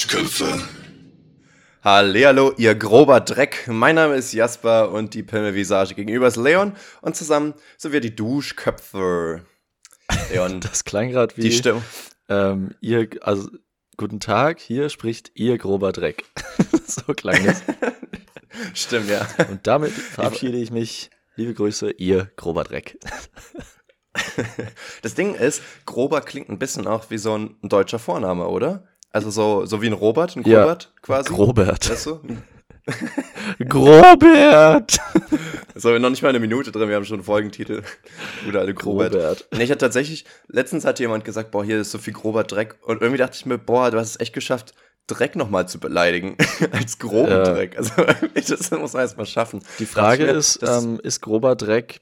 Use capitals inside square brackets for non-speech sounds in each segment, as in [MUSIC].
Duschköpfe. Hallihallo, ihr grober Dreck. Mein Name ist Jasper und die Pimmelvisage gegenüber ist Leon und zusammen sind wir die Duschköpfe. Leon, [LAUGHS] das klang gerade wie die Stimme. Ähm, ihr, also guten Tag, hier spricht ihr grober Dreck. [LAUGHS] so klang es. [LAUGHS] Stimmt, ja. Und damit verabschiede ich mich. Liebe Grüße, ihr grober Dreck. Das Ding ist, grober klingt ein bisschen auch wie so ein deutscher Vorname, oder? Also so, so wie ein Robert, ein Grobert ja, quasi. Grobert. Weißt du? [LAUGHS] Grobert! So, noch nicht mal eine Minute drin, wir haben schon einen Folgentitel. Oder alle Grobert. Grobert. Nee, ich hatte tatsächlich, letztens hat jemand gesagt, boah, hier ist so viel grober Dreck. Und irgendwie dachte ich mir, boah, du hast es echt geschafft, Dreck nochmal zu beleidigen. [LAUGHS] als groben ja. Dreck. Also, [LAUGHS] das muss man erstmal schaffen. Die Frage mir, ist, ähm, ist grober Dreck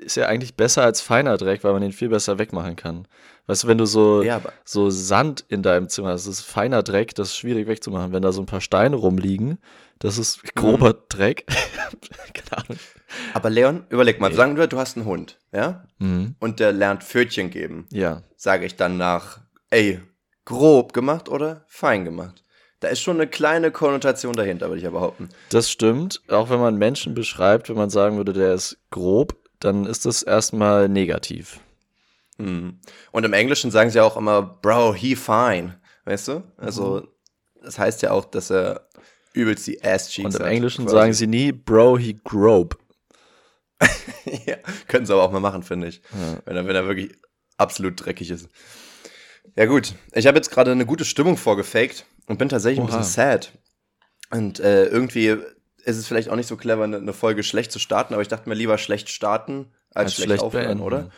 ist ja eigentlich besser als feiner Dreck, weil man den viel besser wegmachen kann. Weißt du, wenn du so, ja, so Sand in deinem Zimmer hast, das ist feiner Dreck, das ist schwierig wegzumachen. Wenn da so ein paar Steine rumliegen, das ist grober mhm. Dreck. [LAUGHS] Keine Ahnung. Aber Leon, überleg mal, sagen wir, du hast einen Hund, ja? Mhm. Und der lernt Pfötchen geben. Ja. Sage ich dann nach, ey, grob gemacht oder fein gemacht? Da ist schon eine kleine Konnotation dahinter, würde ich ja behaupten. Das stimmt. Auch wenn man Menschen beschreibt, wenn man sagen würde, der ist grob, dann ist das erstmal negativ. Mhm. Und im Englischen sagen sie auch immer, Bro, he fine. Weißt du? Also, mhm. das heißt ja auch, dass er übelst die Ass-Cheeks Und im Englischen quasi. sagen sie nie, Bro, he grobe. [LAUGHS] ja, können sie aber auch mal machen, finde ich. Ja. Wenn, er, wenn er wirklich absolut dreckig ist. Ja, gut. Ich habe jetzt gerade eine gute Stimmung vorgefaked und bin tatsächlich Oha. ein bisschen sad. Und äh, irgendwie ist es vielleicht auch nicht so clever, eine Folge schlecht zu starten, aber ich dachte mir lieber schlecht starten als, als schlecht, schlecht aufhören, oder?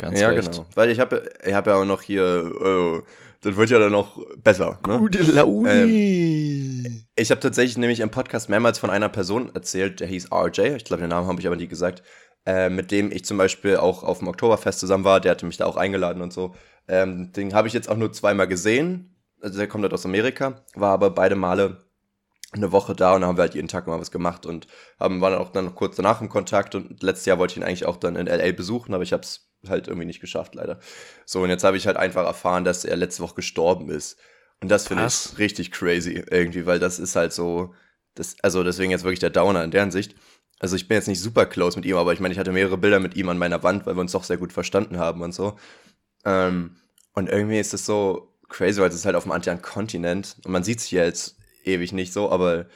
Ganz ja, recht. genau. Weil ich habe ich hab ja auch noch hier, oh, das wird ja dann noch besser. Ne? Gute Laune. Ähm, ich habe tatsächlich nämlich im Podcast mehrmals von einer Person erzählt, der hieß RJ, ich glaube, den Namen habe ich aber nie gesagt, äh, mit dem ich zum Beispiel auch auf dem Oktoberfest zusammen war, der hatte mich da auch eingeladen und so. Ähm, den habe ich jetzt auch nur zweimal gesehen. Also der kommt halt aus Amerika, war aber beide Male eine Woche da und dann haben wir halt jeden Tag mal was gemacht und haben, waren auch dann noch kurz danach im Kontakt und letztes Jahr wollte ich ihn eigentlich auch dann in LA besuchen, aber ich habe es halt irgendwie nicht geschafft, leider. So, und jetzt habe ich halt einfach erfahren, dass er letzte Woche gestorben ist. Und das finde ich richtig crazy irgendwie, weil das ist halt so, das, also deswegen jetzt wirklich der Downer in deren Sicht. Also ich bin jetzt nicht super close mit ihm, aber ich meine, ich hatte mehrere Bilder mit ihm an meiner Wand, weil wir uns doch sehr gut verstanden haben und so. Ähm, und irgendwie ist es so crazy, weil es ist halt auf einem anderen Kontinent und man sieht sich ja jetzt ewig nicht so, aber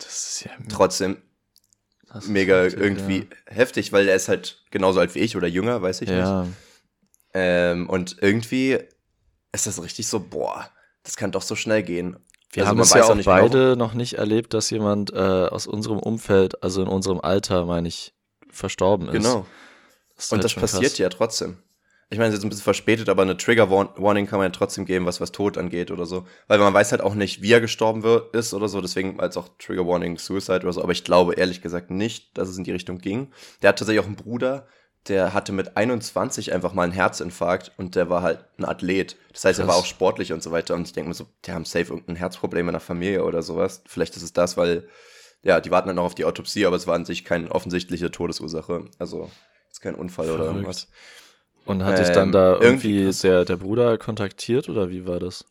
ja trotzdem mega heftig, irgendwie ja. heftig, weil er ist halt genauso alt wie ich oder jünger, weiß ich ja. nicht. Ähm, und irgendwie ist das richtig so, boah, das kann doch so schnell gehen. Wir also haben es ja auch beide genau. noch nicht erlebt, dass jemand äh, aus unserem Umfeld, also in unserem Alter, meine ich, verstorben ist. Genau. Das und halt das passiert krass. ja trotzdem ich meine, es ist jetzt ein bisschen verspätet, aber eine Trigger Warning kann man ja trotzdem geben, was was Tod angeht oder so. Weil man weiß halt auch nicht, wie er gestorben wird, ist oder so, deswegen als auch Trigger Warning Suicide oder so. Aber ich glaube ehrlich gesagt nicht, dass es in die Richtung ging. Der hat tatsächlich auch einen Bruder, der hatte mit 21 einfach mal einen Herzinfarkt und der war halt ein Athlet. Das heißt, Krass. er war auch sportlich und so weiter. Und ich denke mir so, die haben safe irgendein Herzproblem in der Familie oder sowas. Vielleicht ist es das, weil, ja, die warten dann noch auf die Autopsie, aber es war an sich keine offensichtliche Todesursache. Also, ist kein Unfall Verrückt. oder irgendwas. Und hat ähm, dich dann da irgendwie, irgendwie der, der Bruder kontaktiert oder wie war das?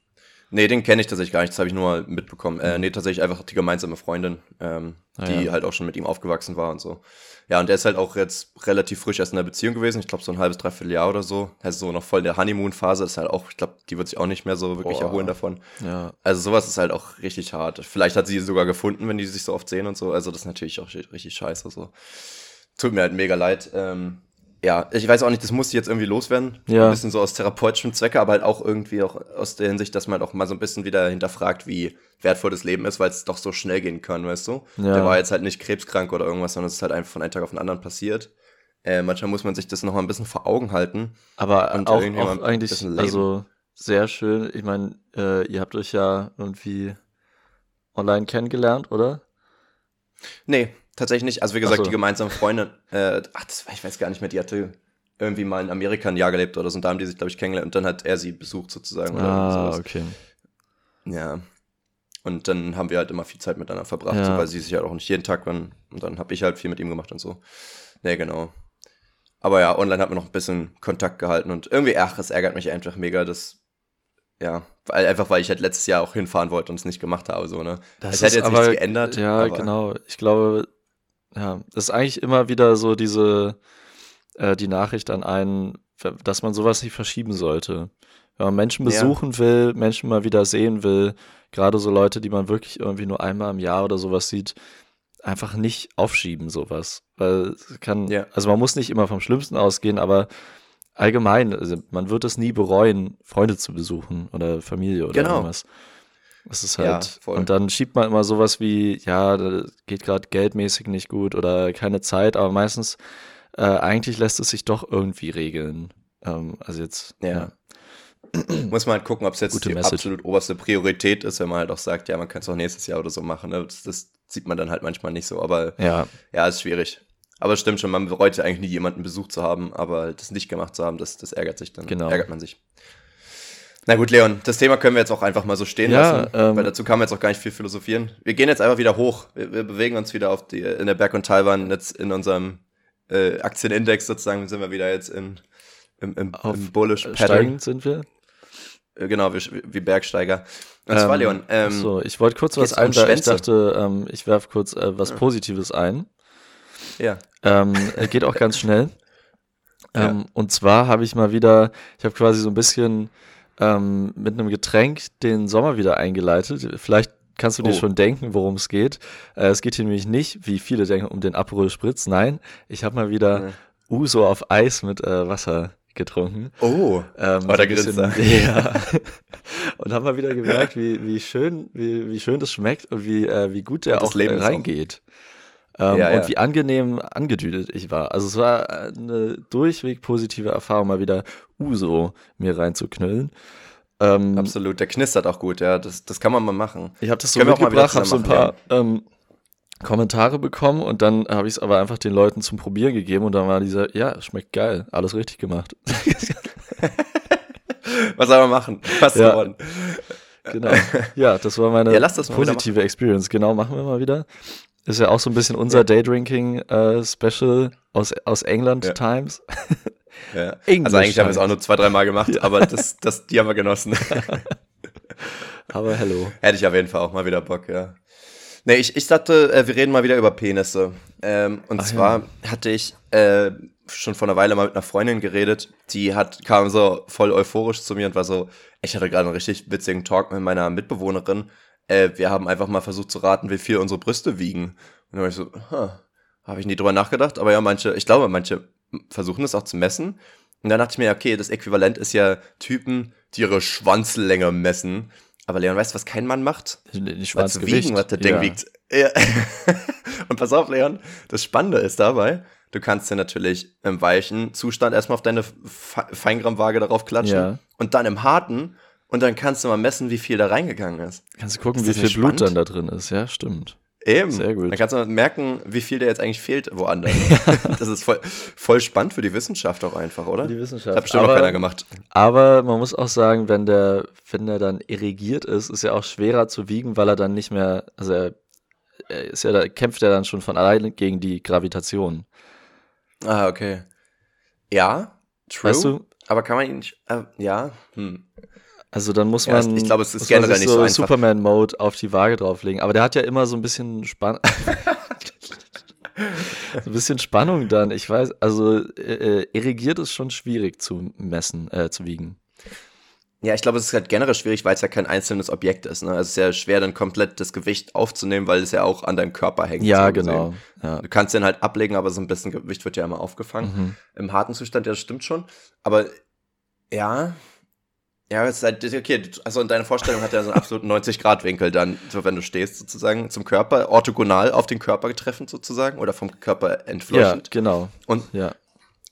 Nee, den kenne ich tatsächlich gar nicht, das habe ich nur mal mitbekommen. Äh, nee, tatsächlich einfach die gemeinsame Freundin, ähm, ah, die ja. halt auch schon mit ihm aufgewachsen war und so. Ja, und der ist halt auch jetzt relativ frisch erst in der Beziehung gewesen, ich glaube so ein halbes, dreiviertel Jahr oder so. Also so noch voll in der Honeymoon-Phase, ist halt auch, ich glaube, die wird sich auch nicht mehr so wirklich Boah. erholen davon. Ja. Also sowas ist halt auch richtig hart. Vielleicht hat sie sogar gefunden, wenn die sich so oft sehen und so. Also das ist natürlich auch richtig scheiße so. Tut mir halt mega leid. Ähm, ja, ich weiß auch nicht, das muss jetzt irgendwie loswerden. Ja. Ein bisschen so aus therapeutischem Zwecke, aber halt auch irgendwie auch aus der Hinsicht, dass man halt auch mal so ein bisschen wieder hinterfragt, wie wertvoll das Leben ist, weil es doch so schnell gehen kann, weißt du? Ja. Der war jetzt halt nicht krebskrank oder irgendwas, sondern es ist halt einfach von einem Tag auf den anderen passiert. Äh, manchmal muss man sich das noch mal ein bisschen vor Augen halten. Aber auch, auch eigentlich, also sehr schön. Ich meine, äh, ihr habt euch ja irgendwie online kennengelernt, oder? Nee, tatsächlich nicht. Also wie gesagt, so. die gemeinsame Freundin, äh, ach, das, ich weiß gar nicht mehr, die hatte irgendwie mal in Amerika ein Jahr gelebt oder so und da haben die sich, glaube ich, kennengelernt und dann hat er sie besucht sozusagen. Oder ah, okay. Ja. Und dann haben wir halt immer viel Zeit miteinander verbracht, ja. so, weil sie sich halt auch nicht jeden Tag waren. Und dann habe ich halt viel mit ihm gemacht und so. Nee, genau. Aber ja, online hat man noch ein bisschen Kontakt gehalten und irgendwie, ach, es ärgert mich einfach mega, dass ja, weil, einfach weil ich halt letztes Jahr auch hinfahren wollte und es nicht gemacht habe, so, ne? Das es hätte jetzt aber, nichts geändert. Ja, genau. Ich glaube, ja, das ist eigentlich immer wieder so diese, äh, die Nachricht an einen, dass man sowas nicht verschieben sollte. Wenn man Menschen besuchen ja. will, Menschen mal wieder sehen will, gerade so Leute, die man wirklich irgendwie nur einmal im Jahr oder sowas sieht, einfach nicht aufschieben, sowas. Weil es kann, ja. also man muss nicht immer vom Schlimmsten ausgehen, aber allgemein, also man wird es nie bereuen, Freunde zu besuchen oder Familie oder genau. irgendwas. Das ist halt. Ja, und dann schiebt man immer sowas wie, ja, geht gerade geldmäßig nicht gut oder keine Zeit, aber meistens äh, eigentlich lässt es sich doch irgendwie regeln. Ähm, also jetzt. Ja. ja. [CLEARS THROAT] Muss man halt gucken, ob es jetzt Gute die Message. absolut oberste Priorität ist, wenn man halt auch sagt, ja, man kann es auch nächstes Jahr oder so machen. Ne? Das, das, sieht man dann halt manchmal nicht so, aber ja, ja ist schwierig. Aber es stimmt schon, man bereut ja eigentlich nie jemanden Besuch zu haben, aber das nicht gemacht zu haben, das, das ärgert sich dann. Genau. Ärgert man sich. Na gut, Leon, das Thema können wir jetzt auch einfach mal so stehen ja, lassen, ähm, weil dazu kann man jetzt auch gar nicht viel philosophieren. Wir gehen jetzt einfach wieder hoch. Wir, wir bewegen uns wieder auf die, in der Berg- und Talbahn, jetzt in unserem äh, Aktienindex sozusagen, sind wir wieder jetzt in, im, im, im Bullish Pattern. sind wir? Äh, genau, wie, wie Bergsteiger. Und zwar, ähm, Leon. Ähm, so, ich wollte kurz was einwerfen. Ich dachte, ähm, ich werfe kurz äh, was Positives ein. Ja. Ähm, geht auch ganz schnell. [LAUGHS] Ja. Ähm, und zwar habe ich mal wieder, ich habe quasi so ein bisschen ähm, mit einem Getränk den Sommer wieder eingeleitet. Vielleicht kannst du dir oh. schon denken, worum es geht. Äh, es geht hier nämlich nicht, wie viele denken, um den Aperol Spritz. Nein, ich habe mal wieder ja. Uso auf Eis mit äh, Wasser getrunken. Oh, ähm, oh, da bisschen, [LAUGHS] Ja. und haben mal wieder gemerkt, wie, wie schön, wie, wie schön das schmeckt und wie, äh, wie gut der auch Leben reingeht. Ähm, ja, und ja. wie angenehm angedüdet ich war. Also es war eine durchweg positive Erfahrung, mal wieder Uso mir reinzuknüllen. Ähm, Absolut, der knistert auch gut, ja. Das, das kann man mal machen. Ich habe das so mitgebracht, habe so ein paar ähm, Kommentare bekommen und dann habe ich es aber einfach den Leuten zum Probieren gegeben und dann war dieser, ja, schmeckt geil, alles richtig gemacht. [LAUGHS] Was soll man machen? Was ja. geworden. Genau. Ja, das war meine ja, das positive Experience. Genau, machen wir mal wieder. Ist ja auch so ein bisschen unser ja. Daydrinking-Special äh, aus, aus England ja. Times. Ja. also eigentlich haben wir es auch nur zwei, dreimal gemacht, aber das, das, die haben wir genossen. [LAUGHS] aber hello. Hätte ich auf jeden Fall auch mal wieder Bock, ja. Nee, ich, ich dachte, äh, wir reden mal wieder über Penisse. Ähm, und Ach, zwar ja. hatte ich äh, schon vor einer Weile mal mit einer Freundin geredet, die hat, kam so voll euphorisch zu mir und war so, ich hatte gerade einen richtig witzigen Talk mit meiner Mitbewohnerin. Äh, wir haben einfach mal versucht zu raten, wie viel unsere Brüste wiegen. Und dann war ich so, huh, habe ich nie drüber nachgedacht, aber ja, manche, ich glaube, manche versuchen das auch zu messen. Und dann dachte ich mir, okay, das Äquivalent ist ja Typen, die ihre Schwanzlänge messen. Aber Leon, weißt du, was kein Mann macht? Die Schwanzgewicht. Wiegen, was der Ding ja. wiegt. Ja. [LAUGHS] Und pass auf, Leon, das Spannende ist dabei, du kannst dir natürlich im weichen Zustand erstmal auf deine Feingrammwaage darauf klatschen ja. und dann im harten und dann kannst du mal messen, wie viel da reingegangen ist. Kannst du gucken, wie viel Blut dann da drin ist, ja, stimmt. Eben. Sehr gut. Dann kannst du mal merken, wie viel der jetzt eigentlich fehlt woanders. [LAUGHS] das ist voll, voll spannend für die Wissenschaft auch einfach, oder? Die Wissenschaft. Hat bestimmt aber, noch keiner gemacht. Aber man muss auch sagen, wenn der, wenn der dann irrigiert ist, ist er auch schwerer zu wiegen, weil er dann nicht mehr, also er, er ist ja, da kämpft er dann schon von alleine gegen die Gravitation. Ah, okay. Ja, true. Weißt du? Aber kann man ihn nicht, äh, ja, hm. Also dann muss man, ja, ich glaube, es ist generell nicht so, so Superman-Mode auf die Waage drauflegen. Aber der hat ja immer so ein bisschen Spannung. [LAUGHS] so ein bisschen Spannung dann. Ich weiß, also äh, äh, irrigiert ist schon schwierig zu messen, äh, zu wiegen. Ja, ich glaube, es ist halt generell schwierig, weil es ja kein einzelnes Objekt ist. Ne? Also es ist ja schwer, dann komplett das Gewicht aufzunehmen, weil es ja auch an deinem Körper hängt. Ja, so genau. Ja. Du kannst den halt ablegen, aber so ein bisschen Gewicht wird ja immer aufgefangen. Mhm. Im harten Zustand, ja, das stimmt schon. Aber ja, ja, es ist halt, okay, also in deiner Vorstellung hat er so einen absoluten 90-Grad-Winkel dann, so wenn du stehst sozusagen zum Körper, orthogonal auf den Körper getreffend sozusagen oder vom Körper entfleuchend. Ja, genau. Und, ja.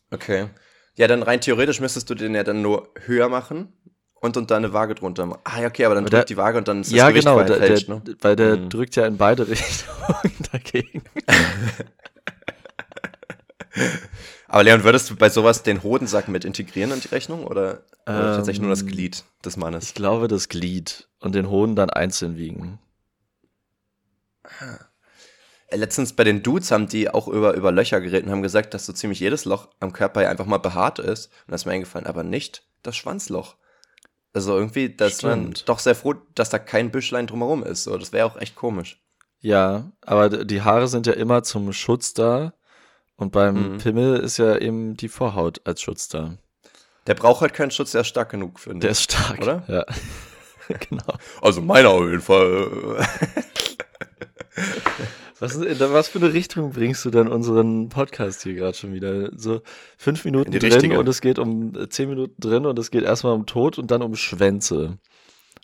Okay. Ja, dann rein theoretisch müsstest du den ja dann nur höher machen und und dann eine Waage drunter machen. Ah, ja, okay, aber dann drückt die Waage und dann ist das ja, Gewicht genau, der, der, ne? weil der mhm. drückt ja in beide [LAUGHS] Richtungen dagegen. [LAUGHS] Aber Leon, würdest du bei sowas den Hodensack mit integrieren in die Rechnung oder, ähm, oder tatsächlich nur das Glied des Mannes? Ich glaube das Glied und den Hoden dann einzeln wiegen. Äh, letztens bei den Dudes haben die auch über, über Löcher geredet und haben gesagt, dass so ziemlich jedes Loch am Körper ja einfach mal behaart ist. Und das ist mir eingefallen, aber nicht das Schwanzloch. Also irgendwie, dass man doch sehr froh, dass da kein Büschlein drumherum ist. So, das wäre auch echt komisch. Ja, aber die Haare sind ja immer zum Schutz da. Und beim mhm. Pimmel ist ja eben die Vorhaut als Schutz da. Der braucht halt keinen Schutz, der ist stark genug, finde ich. Der ist stark, oder? Ja. [LAUGHS] genau. Also meiner auf jeden Fall. [LAUGHS] Was, in was für eine Richtung bringst du dann unseren Podcast hier gerade schon wieder? So fünf Minuten drin richtige. und es geht um äh, zehn Minuten drin und es geht erstmal um Tod und dann um Schwänze.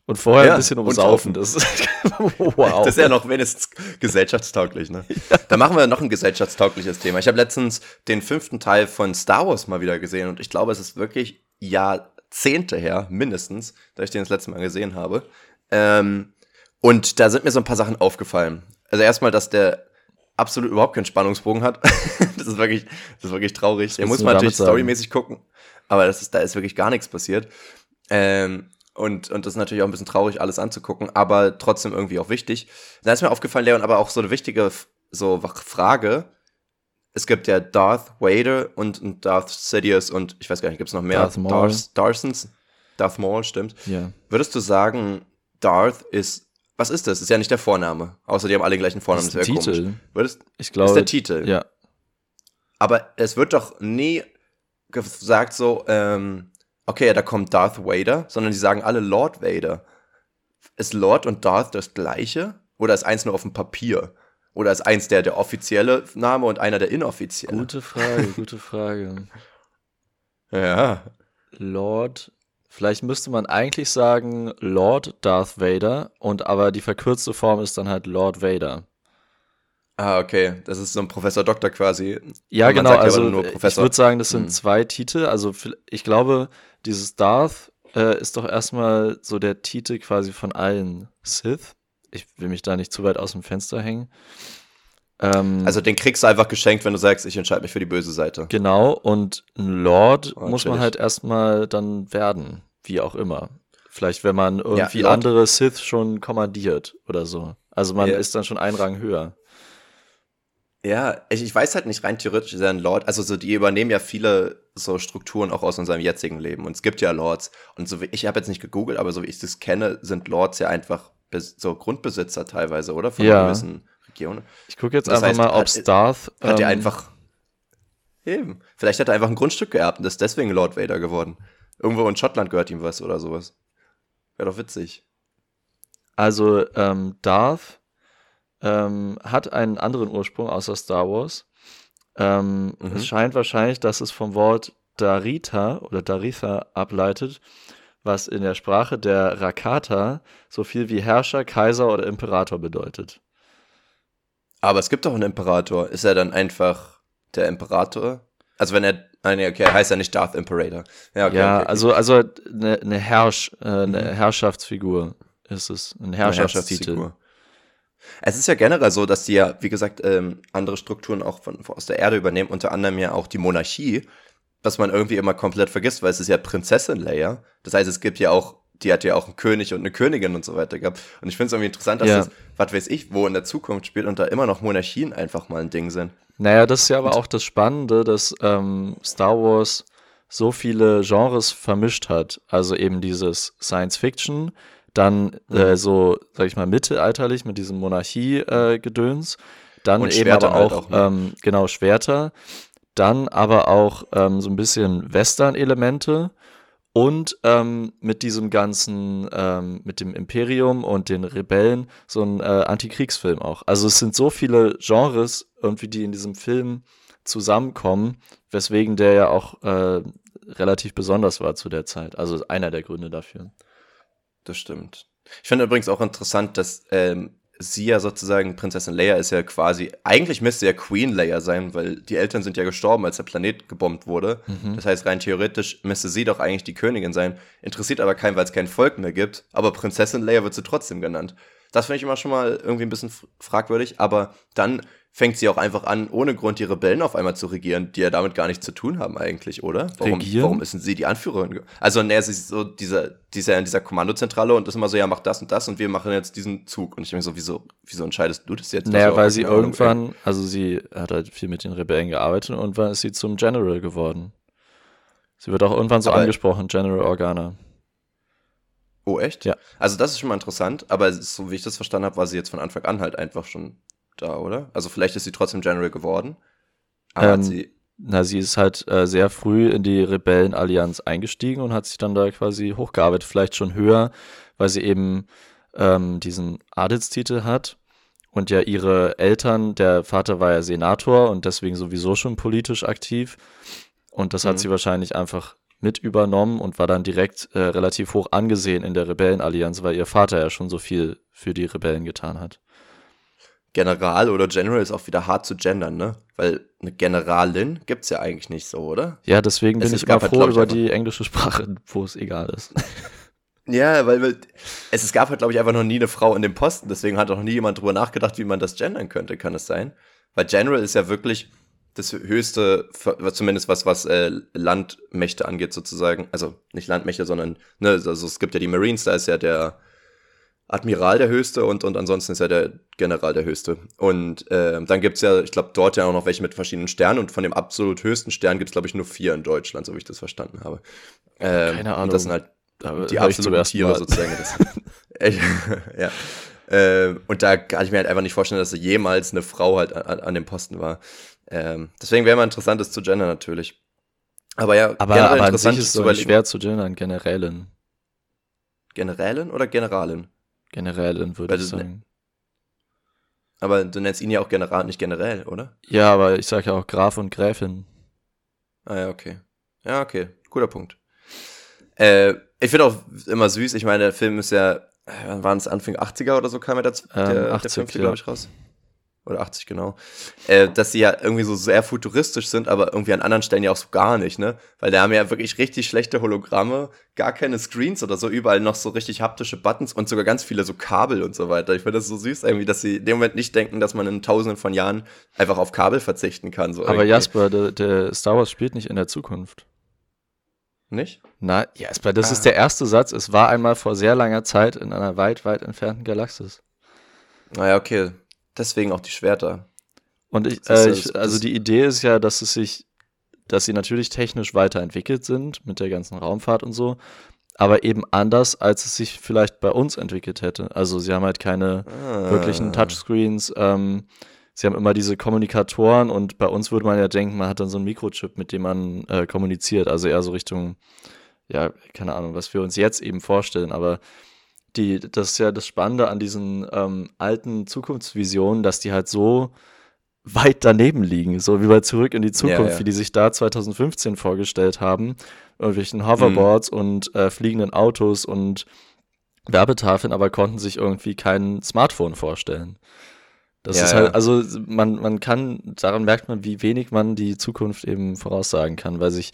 Und vorher ja, ein bisschen um Saufen. Das ist, [LAUGHS] wow. Das ist ja noch wenigstens gesellschaftstauglich, ne? [LAUGHS] Ja. Da machen wir noch ein gesellschaftstaugliches Thema. Ich habe letztens den fünften Teil von Star Wars mal wieder gesehen und ich glaube, es ist wirklich Jahrzehnte her, mindestens, da ich den das letzte Mal gesehen habe. Ähm, und da sind mir so ein paar Sachen aufgefallen. Also erstmal, dass der absolut überhaupt keinen Spannungsbogen hat. [LAUGHS] das ist wirklich, das ist wirklich traurig. Der muss man natürlich storymäßig gucken, aber das ist, da ist wirklich gar nichts passiert. Ähm, und, und das ist natürlich auch ein bisschen traurig, alles anzugucken, aber trotzdem irgendwie auch wichtig. Da ist mir aufgefallen, Leon, aber auch so eine wichtige so Frage. Es gibt ja Darth Vader und, Darth Sidious und ich weiß gar nicht, gibt es noch mehr? Darth Maul. Darth, Darsons? Darth Maul, stimmt. Ja. Würdest du sagen, Darth ist was ist das? Ist ja nicht der Vorname. Außer die haben alle den gleichen Vornamen. Das ist der Titel. Komisch. Würdest, ich glaube. Ist der Titel. Ja. Aber es wird doch nie gesagt so, ähm, okay, da kommt Darth Vader, sondern die sagen alle Lord Vader. Ist Lord und Darth das gleiche? Oder ist eins nur auf dem Papier? Oder ist eins der, der offizielle Name und einer der inoffizielle? Gute Frage, gute Frage. [LAUGHS] ja. Lord Vielleicht müsste man eigentlich sagen Lord Darth Vader und aber die verkürzte Form ist dann halt Lord Vader. Ah, okay. Das ist so ein Professor Doktor quasi. Ja, genau. Also ich würde sagen, das sind hm. zwei Titel. Also ich glaube, dieses Darth äh, ist doch erstmal so der Titel quasi von allen Sith. Ich will mich da nicht zu weit aus dem Fenster hängen. Ähm, also den kriegst du einfach geschenkt, wenn du sagst, ich entscheide mich für die böse Seite. Genau, und ein Lord oh, muss man halt erstmal dann werden wie auch immer. Vielleicht, wenn man irgendwie ja, andere Sith schon kommandiert oder so. Also man ja. ist dann schon ein Rang höher. Ja, ich, ich weiß halt nicht, rein theoretisch ist er ein Lord. Also so, die übernehmen ja viele so Strukturen auch aus unserem jetzigen Leben. Und es gibt ja Lords. Und so wie, ich habe jetzt nicht gegoogelt, aber so wie ich das kenne, sind Lords ja einfach so Grundbesitzer teilweise, oder? Von ja. gewissen Regionen. Ich gucke jetzt das einfach heißt, mal, ob Starth. Hat ähm, er einfach. Eben. Vielleicht hat er einfach ein Grundstück geerbt und ist deswegen Lord Vader geworden. Irgendwo in Schottland gehört ihm was oder sowas. Wäre doch witzig. Also, ähm, Darth ähm, hat einen anderen Ursprung außer Star Wars. Ähm, mhm. Es scheint wahrscheinlich, dass es vom Wort Darita oder Daritha ableitet, was in der Sprache der Rakata so viel wie Herrscher, Kaiser oder Imperator bedeutet. Aber es gibt doch einen Imperator. Ist er dann einfach der Imperator? Also wenn er Ah, nee, okay, heißt ja nicht Darth Imperator. Ja, okay, ja okay, also, also eine, eine, Herrsch, äh, eine mhm. Herrschaftsfigur ist es. Ein Herrschaftstitel. Es ist ja generell so, dass die ja, wie gesagt, ähm, andere Strukturen auch von, von, aus der Erde übernehmen, unter anderem ja auch die Monarchie, was man irgendwie immer komplett vergisst, weil es ist ja Prinzessin Leia. Das heißt, es gibt ja auch, die hat ja auch einen König und eine Königin und so weiter gehabt. Und ich finde es irgendwie interessant, dass ja. das, was weiß ich, wo in der Zukunft spielt und da immer noch Monarchien einfach mal ein Ding sind. Naja, das ist ja aber auch das Spannende, dass ähm, Star Wars so viele Genres vermischt hat. Also eben dieses Science Fiction, dann mhm. äh, so, sag ich mal, mittelalterlich mit diesem Monarchie-Gedöns, äh, dann Und eben aber auch, halt auch ne? ähm, genau, Schwerter, dann aber auch ähm, so ein bisschen Western-Elemente und ähm, mit diesem ganzen, ähm, mit dem Imperium und den Rebellen, so ein äh, Antikriegsfilm auch. Also es sind so viele Genres irgendwie, die in diesem Film zusammenkommen, weswegen der ja auch äh, relativ besonders war zu der Zeit. Also einer der Gründe dafür. Das stimmt. Ich finde übrigens auch interessant, dass ähm, sie ja sozusagen, Prinzessin Leia ist ja quasi, eigentlich müsste ja Queen Leia sein, weil die Eltern sind ja gestorben, als der Planet gebombt wurde. Mhm. Das heißt, rein theoretisch müsste sie doch eigentlich die Königin sein. Interessiert aber keinen, weil es kein Volk mehr gibt. Aber Prinzessin Leia wird sie trotzdem genannt. Das finde ich immer schon mal irgendwie ein bisschen fragwürdig. Aber dann fängt sie auch einfach an, ohne Grund die Rebellen auf einmal zu regieren, die ja damit gar nichts zu tun haben eigentlich, oder? Warum, regieren? warum ist sie die Anführerin? Also, ne, sie ist so dieser, dieser in dieser Kommandozentrale und ist immer so, ja, mach das und das und wir machen jetzt diesen Zug. Und ich denke so, wieso, wieso entscheidest du das jetzt? Naja, weil sie irgendwann, also sie hat halt viel mit den Rebellen gearbeitet und irgendwann ist sie zum General geworden. Sie wird auch irgendwann so Aber angesprochen, General Organa. Oh, echt? Ja. Also das ist schon mal interessant, aber so wie ich das verstanden habe, war sie jetzt von Anfang an halt einfach schon da, oder? Also vielleicht ist sie trotzdem General geworden. Aber ähm, sie. Na, sie ist halt äh, sehr früh in die Rebellenallianz eingestiegen und hat sich dann da quasi hochgearbeitet, vielleicht schon höher, weil sie eben ähm, diesen Adelstitel hat und ja ihre Eltern, der Vater war ja Senator und deswegen sowieso schon politisch aktiv und das mhm. hat sie wahrscheinlich einfach mit übernommen und war dann direkt äh, relativ hoch angesehen in der Rebellenallianz, weil ihr Vater ja schon so viel für die Rebellen getan hat. General oder General ist auch wieder hart zu gendern, ne? Weil eine Generalin gibt's ja eigentlich nicht so, oder? Ja, deswegen es bin ich immer halt, froh halt, über die englische Sprache, [LAUGHS] wo es egal ist. [LAUGHS] Ja, weil, weil es, es gab halt, glaube ich, einfach noch nie eine Frau in dem Posten, deswegen hat auch nie jemand drüber nachgedacht, wie man das gendern könnte, kann es sein? Weil General ist ja wirklich das höchste, zumindest was, was äh, Landmächte angeht, sozusagen. Also nicht Landmächte, sondern, ne, also es gibt ja die Marines, da ist ja der Admiral der Höchste und, und ansonsten ist ja der General der Höchste. Und äh, dann gibt's ja, ich glaube, dort ja auch noch welche mit verschiedenen Sternen und von dem absolut höchsten Stern gibt's glaube ich, nur vier in Deutschland, so wie ich das verstanden habe. Ähm, Keine Ahnung. Und das sind halt die absoluten Tiere Mal. sozusagen. [LAUGHS] ja. Ähm, und da kann ich mir halt einfach nicht vorstellen, dass jemals eine Frau halt an, an dem Posten war. Ähm, deswegen wäre mal interessant, das zu gendern natürlich. Aber ja, aber, aber an sich ist es schwer zu gendern, Generälin. Generälin oder Generalin? Generälin, würde ich sagen. Aber du nennst ihn ja auch General, nicht generell, oder? Ja, aber ich sage ja auch Graf und Gräfin. Ah ja, okay. Ja, okay. Guter Punkt. Äh, ich finde auch immer süß, ich meine, der Film ist ja, wann waren es Anfang 80er oder so kam er der, ähm, der, 80, der fünfte, ja. glaube ich, raus. Oder 80, genau. Äh, dass sie ja irgendwie so sehr futuristisch sind, aber irgendwie an anderen Stellen ja auch so gar nicht, ne? Weil da haben ja wirklich richtig schlechte Hologramme, gar keine Screens oder so, überall noch so richtig haptische Buttons und sogar ganz viele so Kabel und so weiter. Ich finde das so süß irgendwie, dass sie in dem Moment nicht denken, dass man in tausenden von Jahren einfach auf Kabel verzichten kann. So aber irgendwie. Jasper, der, der Star Wars spielt nicht in der Zukunft. Nicht? Na, Jasper, das ah. ist der erste Satz. Es war einmal vor sehr langer Zeit in einer weit, weit entfernten Galaxis. Naja, okay. Deswegen auch die Schwerter. Und ich, äh, ich, also die Idee ist ja, dass es sich, dass sie natürlich technisch weiterentwickelt sind mit der ganzen Raumfahrt und so, aber eben anders, als es sich vielleicht bei uns entwickelt hätte. Also sie haben halt keine ah. wirklichen Touchscreens. Ähm, sie haben immer diese Kommunikatoren und bei uns würde man ja denken, man hat dann so einen Mikrochip, mit dem man äh, kommuniziert. Also eher so Richtung, ja, keine Ahnung, was wir uns jetzt eben vorstellen. Aber die, das ist ja das Spannende an diesen ähm, alten Zukunftsvisionen, dass die halt so weit daneben liegen, so wie bei Zurück in die Zukunft, ja, ja. wie die sich da 2015 vorgestellt haben, irgendwelchen Hoverboards mhm. und äh, fliegenden Autos und Werbetafeln, aber konnten sich irgendwie kein Smartphone vorstellen. Das ja, ist halt, also man, man kann, daran merkt man, wie wenig man die Zukunft eben voraussagen kann, weil sich,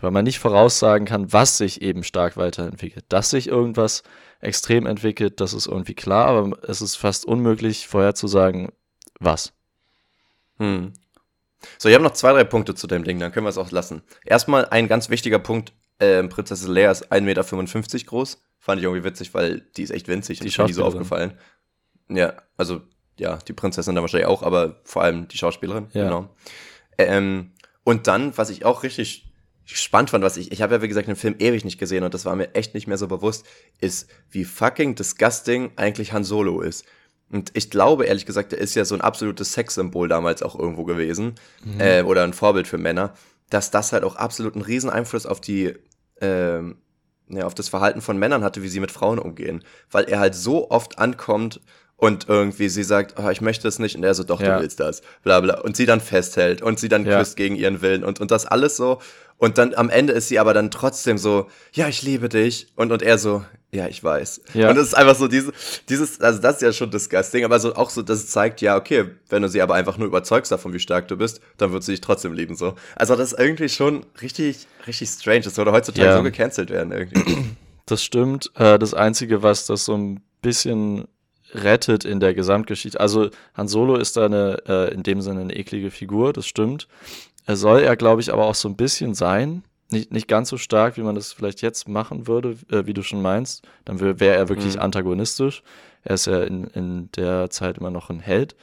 weil man nicht voraussagen kann, was sich eben stark weiterentwickelt. Dass sich irgendwas extrem entwickelt, das ist irgendwie klar, aber es ist fast unmöglich vorherzusagen, was. Hm. So, ich habe noch zwei, drei Punkte zu dem Ding, dann können wir es auch lassen. Erstmal ein ganz wichtiger Punkt, äh, Prinzessin Leia ist 1,55 Meter groß. Fand ich irgendwie witzig, weil die ist echt winzig. Die ist mir nie so aufgefallen. Ja, also ja, die Prinzessin dann wahrscheinlich auch, aber vor allem die Schauspielerin, ja. genau. Ähm, und dann, was ich auch richtig spannend fand, was ich, ich habe ja wie gesagt den Film ewig nicht gesehen und das war mir echt nicht mehr so bewusst, ist, wie fucking disgusting eigentlich Han Solo ist. Und ich glaube, ehrlich gesagt, er ist ja so ein absolutes Sexsymbol damals auch irgendwo gewesen, mhm. äh, oder ein Vorbild für Männer, dass das halt auch absolut einen riesen Einfluss auf die, ähm, ja, auf das Verhalten von Männern hatte, wie sie mit Frauen umgehen. Weil er halt so oft ankommt und irgendwie sie sagt, oh, ich möchte es nicht und er so, doch, ja. du willst das, bla bla. Und sie dann festhält und sie dann ja. küsst gegen ihren Willen und, und das alles so. Und dann am Ende ist sie aber dann trotzdem so, ja, ich liebe dich. Und, und er so, ja, ich weiß. Ja. Und es ist einfach so diese, dieses, also das ist ja schon disgusting, aber so auch so, das zeigt, ja, okay, wenn du sie aber einfach nur überzeugst davon, wie stark du bist, dann wird sie dich trotzdem lieben, so. Also das ist irgendwie schon richtig, richtig strange. Das würde heutzutage ja. so gecancelt werden, irgendwie. Das stimmt. Äh, das Einzige, was das so ein bisschen rettet in der Gesamtgeschichte. Also Han Solo ist da eine, äh, in dem Sinne eine eklige Figur, das stimmt. Er soll er, glaube ich, aber auch so ein bisschen sein. Nicht, nicht ganz so stark, wie man das vielleicht jetzt machen würde, äh, wie du schon meinst. Dann wäre er wirklich mhm. antagonistisch. Er ist ja in, in der Zeit immer noch ein Held.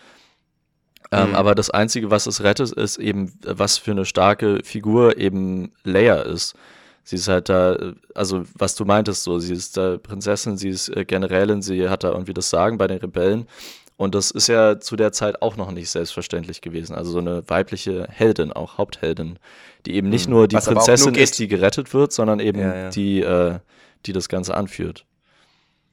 Ähm, mhm. Aber das Einzige, was es rettet, ist eben, was für eine starke Figur eben Leia ist. Sie ist halt da, also was du meintest so, sie ist da Prinzessin, sie ist äh, Generälin, sie hat da irgendwie das Sagen bei den Rebellen. Und das ist ja zu der Zeit auch noch nicht selbstverständlich gewesen. Also so eine weibliche Heldin, auch Hauptheldin, die eben nicht hm. nur die was Prinzessin nur ist, die gerettet wird, sondern eben ja, ja. die, äh, die das Ganze anführt.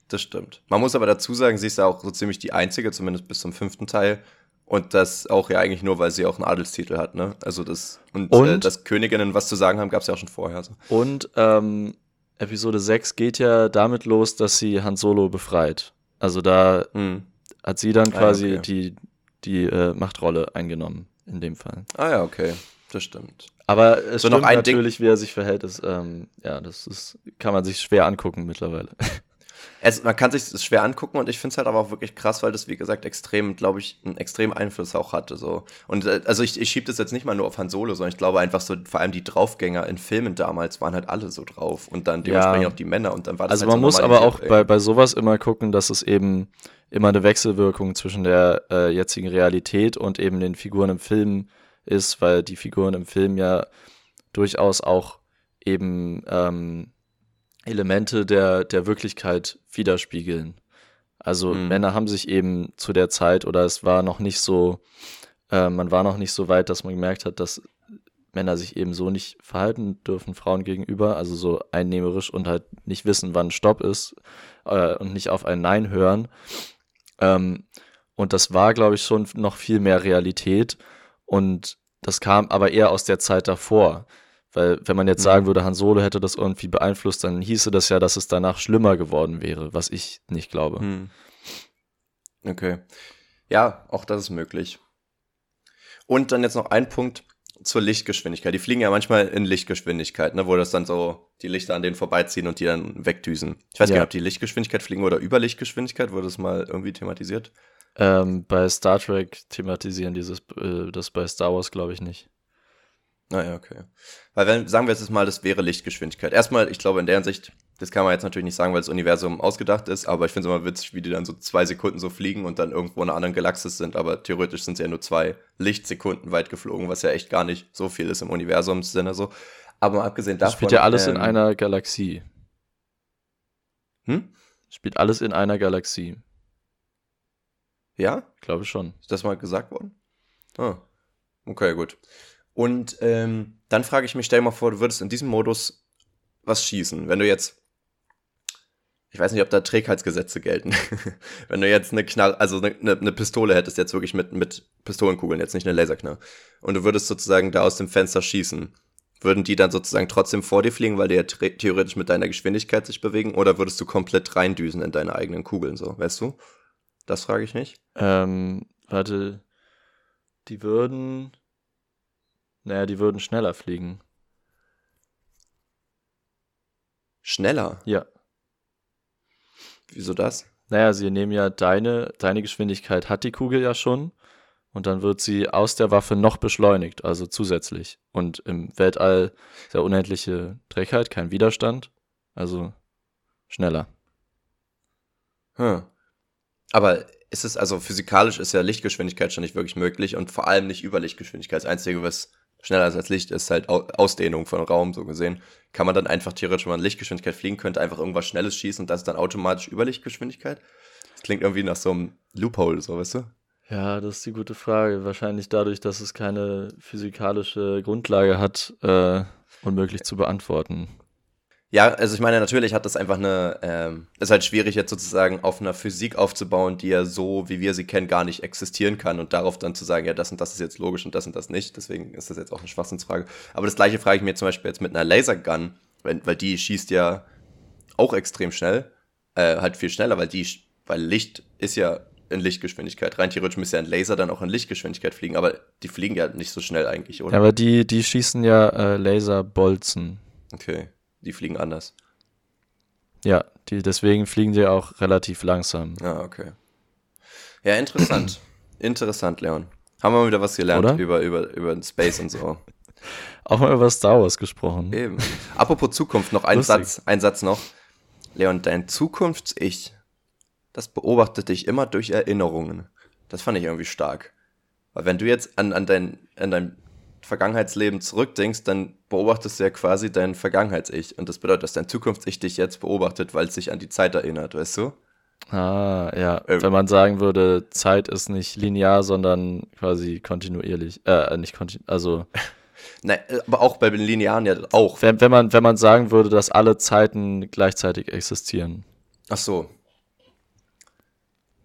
Das stimmt. Man muss aber dazu sagen, sie ist ja auch so ziemlich die einzige, zumindest bis zum fünften Teil. Und das auch ja eigentlich nur, weil sie auch einen Adelstitel hat, ne? Also das, und, und äh, dass Königinnen was zu sagen haben, gab es ja auch schon vorher. So. Und ähm, Episode 6 geht ja damit los, dass sie Han Solo befreit. Also da hm. Hat sie dann quasi ah, okay. die, die äh, Machtrolle eingenommen, in dem Fall. Ah ja, okay. Das stimmt. Aber es so stimmt noch ein natürlich, Ding. wie er sich verhält, ist, ähm, ja, das ist, kann man sich schwer angucken mittlerweile. [LAUGHS] Es, man kann sich das schwer angucken und ich finde es halt aber auch wirklich krass, weil das, wie gesagt, extrem, glaube ich, einen extremen Einfluss auch hatte. So. Und äh, also ich, ich schiebe das jetzt nicht mal nur auf Han Solo, sondern ich glaube einfach so, vor allem die Draufgänger in Filmen damals waren halt alle so drauf und dann dementsprechend ja. auch die Männer und dann war das Also halt man so muss aber auch bei, bei sowas immer gucken, dass es eben immer eine Wechselwirkung zwischen der äh, jetzigen Realität und eben den Figuren im Film ist, weil die Figuren im Film ja durchaus auch eben ähm, Elemente der, der Wirklichkeit widerspiegeln. Also mhm. Männer haben sich eben zu der Zeit oder es war noch nicht so, äh, man war noch nicht so weit, dass man gemerkt hat, dass Männer sich eben so nicht verhalten dürfen Frauen gegenüber, also so einnehmerisch und halt nicht wissen, wann Stopp ist äh, und nicht auf ein Nein hören. Ähm, und das war, glaube ich, schon noch viel mehr Realität und das kam aber eher aus der Zeit davor. Weil, wenn man jetzt sagen mhm. würde, Han Solo hätte das irgendwie beeinflusst, dann hieße das ja, dass es danach schlimmer geworden wäre, was ich nicht glaube. Hm. Okay. Ja, auch das ist möglich. Und dann jetzt noch ein Punkt zur Lichtgeschwindigkeit. Die fliegen ja manchmal in Lichtgeschwindigkeit, ne, wo das dann so die Lichter an denen vorbeiziehen und die dann wegdüsen. Ich weiß ja. gar nicht, ob die Lichtgeschwindigkeit fliegen oder über Lichtgeschwindigkeit. Wurde das mal irgendwie thematisiert? Ähm, bei Star Trek thematisieren dieses, äh, das bei Star Wars glaube ich nicht. Naja, ah okay. Weil wenn, sagen wir jetzt mal, das wäre Lichtgeschwindigkeit. Erstmal, ich glaube, in der Hinsicht, das kann man jetzt natürlich nicht sagen, weil das Universum ausgedacht ist, aber ich finde es immer witzig, wie die dann so zwei Sekunden so fliegen und dann irgendwo in einer anderen Galaxis sind, aber theoretisch sind sie ja nur zwei Lichtsekunden weit geflogen, was ja echt gar nicht so viel ist im Universumssinne so. Aber mal abgesehen davon. Das spielt ja alles ähm, in einer Galaxie. Hm? Spielt alles in einer Galaxie. Ja? Ich glaube schon. Ist das mal gesagt worden? Ah. Okay, gut. Und ähm, dann frage ich mich, stell dir mal vor, du würdest in diesem Modus was schießen. Wenn du jetzt, ich weiß nicht, ob da Trägheitsgesetze gelten. [LAUGHS] Wenn du jetzt eine Knarre, also eine, eine, Pistole hättest, jetzt wirklich mit, mit Pistolenkugeln, jetzt nicht eine Laserknarre, und du würdest sozusagen da aus dem Fenster schießen, würden die dann sozusagen trotzdem vor dir fliegen, weil die ja theoretisch mit deiner Geschwindigkeit sich bewegen, oder würdest du komplett reindüsen in deine eigenen Kugeln, so, weißt du? Das frage ich mich. Ähm, warte, die würden naja, die würden schneller fliegen. Schneller? Ja. Wieso das? Naja, sie nehmen ja deine, deine Geschwindigkeit hat die Kugel ja schon und dann wird sie aus der Waffe noch beschleunigt, also zusätzlich. Und im Weltall ist ja unendliche Trägheit, kein Widerstand, also schneller. Hm. Aber ist es, also physikalisch ist ja Lichtgeschwindigkeit schon nicht wirklich möglich und vor allem nicht Überlichtgeschwindigkeit. Das Einzige, was schneller als Licht ist halt Ausdehnung von Raum, so gesehen. Kann man dann einfach theoretisch, wenn man Lichtgeschwindigkeit fliegen könnte, einfach irgendwas Schnelles schießen und das ist dann automatisch über Lichtgeschwindigkeit? Das klingt irgendwie nach so einem Loophole, so, weißt du? Ja, das ist die gute Frage. Wahrscheinlich dadurch, dass es keine physikalische Grundlage hat, äh, unmöglich zu beantworten. Ja, also ich meine, natürlich hat das einfach eine, ähm, ist halt schwierig jetzt sozusagen auf einer Physik aufzubauen, die ja so, wie wir sie kennen, gar nicht existieren kann und darauf dann zu sagen, ja, das und das ist jetzt logisch und das und das nicht. Deswegen ist das jetzt auch eine Schwachsinnsfrage. Aber das gleiche frage ich mir zum Beispiel jetzt mit einer Lasergun, weil, weil die schießt ja auch extrem schnell, äh, halt viel schneller, weil die, weil Licht ist ja in Lichtgeschwindigkeit. Rein theoretisch müsste ja ein Laser dann auch in Lichtgeschwindigkeit fliegen, aber die fliegen ja nicht so schnell eigentlich, oder? Ja, aber die, die schießen ja äh, Laserbolzen. Okay die fliegen anders. Ja, die, deswegen fliegen die auch relativ langsam. Ah, okay. Ja, interessant. [CLEARS THROAT] interessant, Leon. Haben wir mal wieder was gelernt Oder? über, über, über Space und so. [LAUGHS] Auch mal über Star Wars gesprochen. Eben. Apropos Zukunft, noch ein Satz, ein Satz noch. Leon, dein Zukunfts-Ich, das beobachtet dich immer durch Erinnerungen. Das fand ich irgendwie stark. Weil wenn du jetzt an, an, dein, an dein Vergangenheitsleben zurückdenkst, dann beobachtest du ja quasi dein Vergangenheits-Ich. Und das bedeutet, dass dein Zukunfts-Ich dich jetzt beobachtet, weil es sich an die Zeit erinnert, weißt du? Ah, ja. Ähm, Wenn man sagen würde, Zeit ist nicht linear, sondern quasi kontinuierlich. Äh, nicht kontinuierlich, also. [LAUGHS] Nein, aber auch bei den Linearen ja auch. Wenn, wenn, man, wenn man sagen würde, dass alle Zeiten gleichzeitig existieren. Ach so.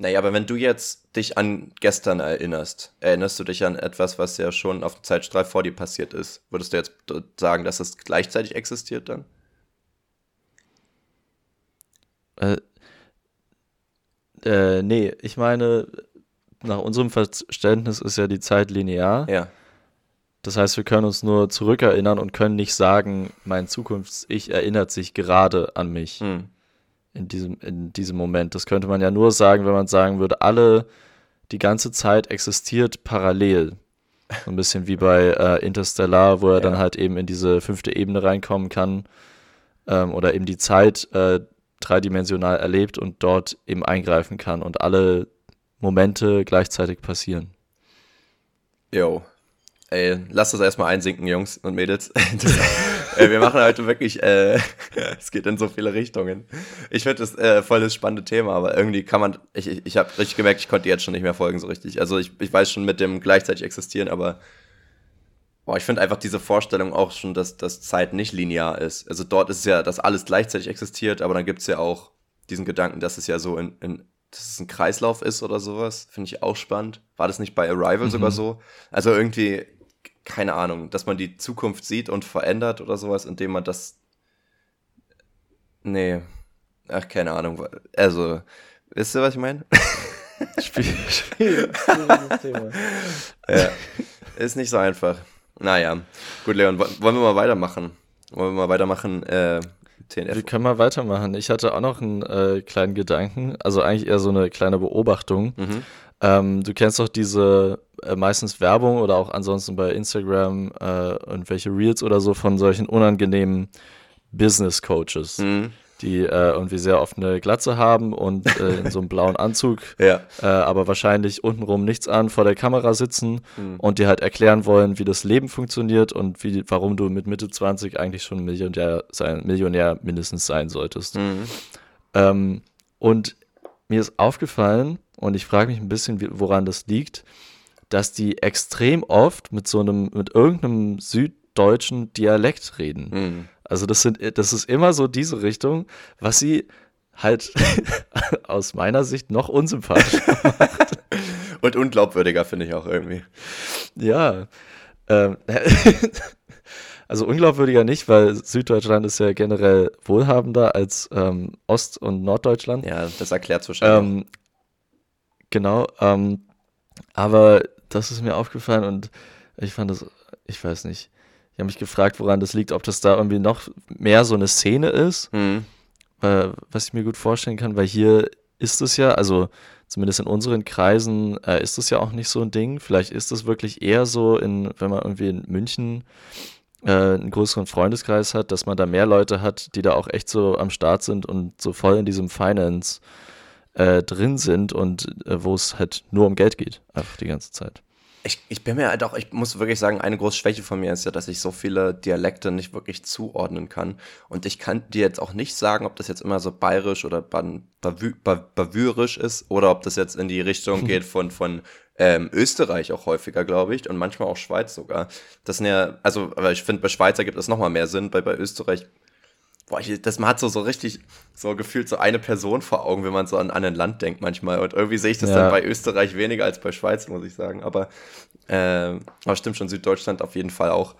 Naja, aber wenn du jetzt dich an gestern erinnerst, erinnerst du dich an etwas, was ja schon auf dem Zeitstrahl vor dir passiert ist? Würdest du jetzt sagen, dass es gleichzeitig existiert dann? Äh, äh, nee, ich meine, nach unserem Verständnis ist ja die Zeit linear. Ja. Das heißt, wir können uns nur zurückerinnern und können nicht sagen, mein Zukunfts-Ich erinnert sich gerade an mich. Hm. In, diesem, in diesem Moment. Das könnte man ja nur sagen, wenn man sagen würde, alle, die ganze Zeit existiert parallel. So ein bisschen wie bei äh, Interstellar, wo er ja. dann halt eben in diese fünfte Ebene reinkommen kann. Ähm, oder eben die Zeit äh, dreidimensional erlebt und dort eben eingreifen kann und alle Momente gleichzeitig passieren. Jo. Ey, lasst das erstmal einsinken, Jungs und Mädels. [LAUGHS] [LAUGHS] Äh, wir machen heute wirklich, äh, [LAUGHS] es geht in so viele Richtungen. Ich finde das äh, voll das spannende Thema, aber irgendwie kann man, ich, ich, ich habe richtig gemerkt, ich konnte jetzt schon nicht mehr folgen so richtig. Also ich, ich weiß schon mit dem gleichzeitig existieren, aber Boah, ich finde einfach diese Vorstellung auch schon, dass, dass Zeit nicht linear ist. Also dort ist es ja, dass alles gleichzeitig existiert, aber dann gibt es ja auch diesen Gedanken, dass es ja so in, in dass es ein Kreislauf ist oder sowas. Finde ich auch spannend. War das nicht bei Arrival mhm. sogar so? Also irgendwie, keine Ahnung, dass man die Zukunft sieht und verändert oder sowas, indem man das. Nee. Ach, keine Ahnung. Also, wisst ihr, was ich meine? [LAUGHS] Spiel, Spiel, Thema. ja. Ist nicht so einfach. Naja, gut, Leon, wollen wir mal weitermachen? Wollen wir mal weitermachen? Äh, TNF? Wir können mal weitermachen. Ich hatte auch noch einen äh, kleinen Gedanken, also eigentlich eher so eine kleine Beobachtung. Mhm. Ähm, du kennst doch diese meistens Werbung oder auch ansonsten bei Instagram äh, irgendwelche Reels oder so von solchen unangenehmen Business Coaches. Mhm die äh, irgendwie sehr oft eine Glatze haben und äh, [LAUGHS] in so einem blauen Anzug, ja. äh, aber wahrscheinlich untenrum nichts an, vor der Kamera sitzen mhm. und dir halt erklären wollen, wie das Leben funktioniert und wie, warum du mit Mitte 20 eigentlich schon Millionär, sein, Millionär mindestens sein solltest. Mhm. Ähm, und mir ist aufgefallen, und ich frage mich ein bisschen, woran das liegt, dass die extrem oft mit so einem, mit irgendeinem süddeutschen Dialekt reden. Mhm. Also das sind, das ist immer so diese Richtung, was sie halt [LAUGHS] aus meiner Sicht noch unsympathischer [LAUGHS] macht. Und unglaubwürdiger finde ich auch irgendwie. Ja. Ähm, [LAUGHS] also unglaubwürdiger nicht, weil Süddeutschland ist ja generell wohlhabender als ähm, Ost- und Norddeutschland. Ja, das erklärt wahrscheinlich. Ähm, genau. Ähm, aber das ist mir aufgefallen und ich fand das, ich weiß nicht. Ich habe mich gefragt, woran das liegt, ob das da irgendwie noch mehr so eine Szene ist, mhm. äh, was ich mir gut vorstellen kann, weil hier ist es ja, also zumindest in unseren Kreisen äh, ist es ja auch nicht so ein Ding. Vielleicht ist es wirklich eher so, in, wenn man irgendwie in München äh, einen größeren Freundeskreis hat, dass man da mehr Leute hat, die da auch echt so am Start sind und so voll in diesem Finance äh, drin sind und äh, wo es halt nur um Geld geht, einfach die ganze Zeit. Ich, ich bin mir halt auch, ich muss wirklich sagen, eine große Schwäche von mir ist ja, dass ich so viele Dialekte nicht wirklich zuordnen kann. Und ich kann dir jetzt auch nicht sagen, ob das jetzt immer so bayerisch oder bavürisch ist oder ob das jetzt in die Richtung geht von, von ähm, Österreich auch häufiger, glaube ich, und manchmal auch Schweiz sogar. Das sind ja, also, aber ich finde, bei Schweizer gibt es nochmal mehr Sinn, weil bei Österreich boah, ich, das, man hat so, so richtig so gefühlt so eine Person vor Augen, wenn man so an, an ein Land denkt manchmal. Und irgendwie sehe ich das ja. dann bei Österreich weniger als bei Schweiz, muss ich sagen. Aber, äh, aber stimmt schon, Süddeutschland auf jeden Fall auch.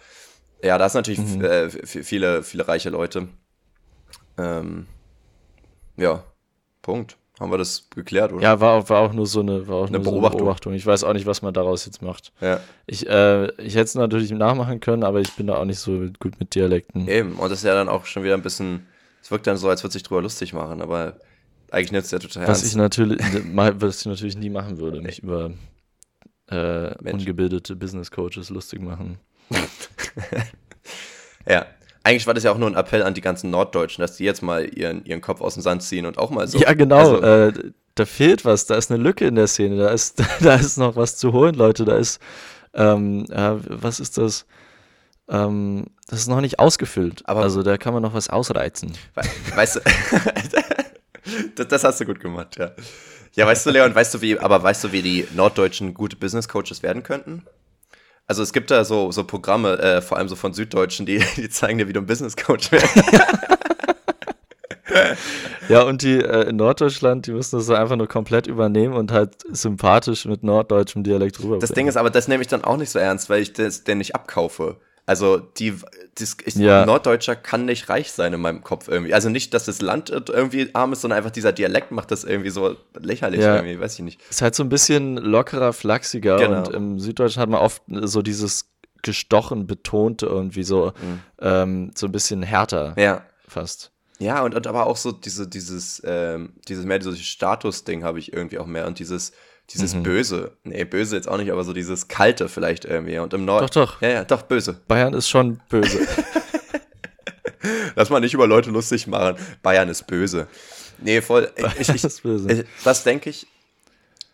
Ja, da ist natürlich mhm. äh, viele, viele reiche Leute. Ähm, ja, Punkt. Haben wir das geklärt, oder? Ja, war, war auch nur so eine, war auch eine, nur Beobachtung. So eine Beobachtung. Ich weiß auch nicht, was man daraus jetzt macht. Ja. Ich, äh, ich hätte es natürlich nachmachen können, aber ich bin da auch nicht so gut mit Dialekten. Eben, und das ist ja dann auch schon wieder ein bisschen, es wirkt dann so, als würde sich drüber lustig machen, aber eigentlich nimmt es ja total was ernst. Ich natürlich, [LAUGHS] was ich natürlich nie machen würde, mich über äh, ungebildete Business Coaches lustig machen. [LAUGHS] ja, eigentlich war das ja auch nur ein Appell an die ganzen Norddeutschen, dass die jetzt mal ihren, ihren Kopf aus dem Sand ziehen und auch mal so. Ja, genau. Also, äh, da fehlt was, da ist eine Lücke in der Szene, da ist, [LAUGHS] da ist noch was zu holen, Leute. Da ist ähm, ja, was ist das? Ähm, das ist noch nicht ausgefüllt. Aber also da kann man noch was ausreizen. Weißt du, [LAUGHS] das, das, hast du gut gemacht, ja. Ja, weißt du, Leon, weißt du, wie, aber weißt du, wie die Norddeutschen gute Business Coaches werden könnten? Also es gibt da so, so Programme, äh, vor allem so von Süddeutschen, die, [LAUGHS] die zeigen dir, wie du ein Business Coach wirst. [LAUGHS] ja, und die äh, in Norddeutschland, die müssen das einfach nur komplett übernehmen und halt sympathisch mit norddeutschem Dialekt rüberbringen. Das Ding ist aber, das nehme ich dann auch nicht so ernst, weil ich das, den nicht abkaufe. Also die, das, ich, ja. Norddeutscher kann nicht reich sein in meinem Kopf irgendwie. Also nicht, dass das Land irgendwie arm ist, sondern einfach dieser Dialekt macht das irgendwie so lächerlich ja. irgendwie, weiß ich nicht. Ist halt so ein bisschen lockerer, flachsiger genau. und im Süddeutschen hat man oft so dieses gestochen betonte irgendwie so, mhm. ähm, so ein bisschen härter. Ja. Fast. Ja, und, und aber auch so diese, dieses, ähm, dieses mehr dieses Status-Ding habe ich irgendwie auch mehr und dieses, dieses mhm. Böse. Nee, böse jetzt auch nicht, aber so dieses Kalte vielleicht irgendwie. Und im Norden. Doch, doch. Ja, ja, doch, böse. Bayern ist schon böse. [LAUGHS] Lass mal nicht über Leute lustig machen. Bayern ist böse. Nee, voll. Ich, ich, ist böse. Ich, was denke ich?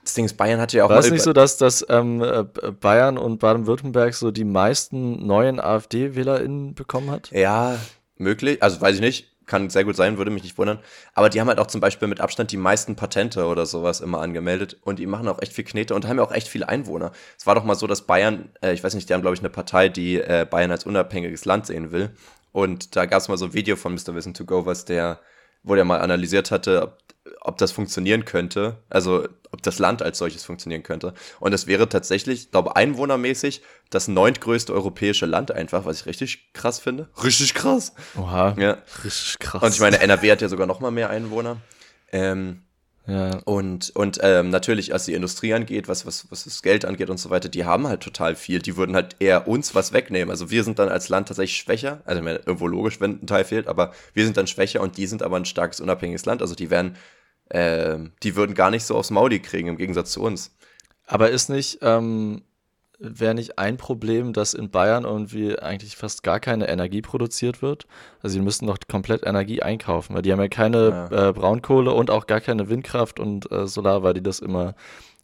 Das Ding ist, Bayern hat ja auch. War es nicht so, dass, dass ähm, äh, Bayern und Baden-Württemberg so die meisten neuen AfD-WählerInnen bekommen hat? Ja, möglich. Also weiß ich nicht kann sehr gut sein, würde mich nicht wundern. Aber die haben halt auch zum Beispiel mit Abstand die meisten Patente oder sowas immer angemeldet und die machen auch echt viel Knete und haben ja auch echt viele Einwohner. Es war doch mal so, dass Bayern, äh, ich weiß nicht, die haben glaube ich eine Partei, die äh, Bayern als unabhängiges Land sehen will. Und da gab es mal so ein Video von Mr. Wissen to Go, was der, wo der mal analysiert hatte, ob, ob das funktionieren könnte. Also ob das Land als solches funktionieren könnte. Und es wäre tatsächlich, ich glaube, einwohnermäßig das neuntgrößte europäische Land einfach, was ich richtig krass finde. Richtig krass. Oha. Ja. Richtig krass. Und ich meine, NRW hat ja sogar noch mal mehr Einwohner. Ähm, ja. Und, und ähm, natürlich, was die Industrie angeht, was, was, was das Geld angeht und so weiter, die haben halt total viel. Die würden halt eher uns was wegnehmen. Also wir sind dann als Land tatsächlich schwächer. Also irgendwo logisch, wenn ein Teil fehlt, aber wir sind dann schwächer und die sind aber ein starkes, unabhängiges Land. Also die werden äh, die würden gar nicht so aufs Mauli kriegen, im Gegensatz zu uns. Aber ist nicht, ähm, wäre nicht ein Problem, dass in Bayern irgendwie eigentlich fast gar keine Energie produziert wird? Also sie müssten doch komplett Energie einkaufen, weil die haben ja keine ja. Äh, Braunkohle und auch gar keine Windkraft und äh, Solar, weil die das immer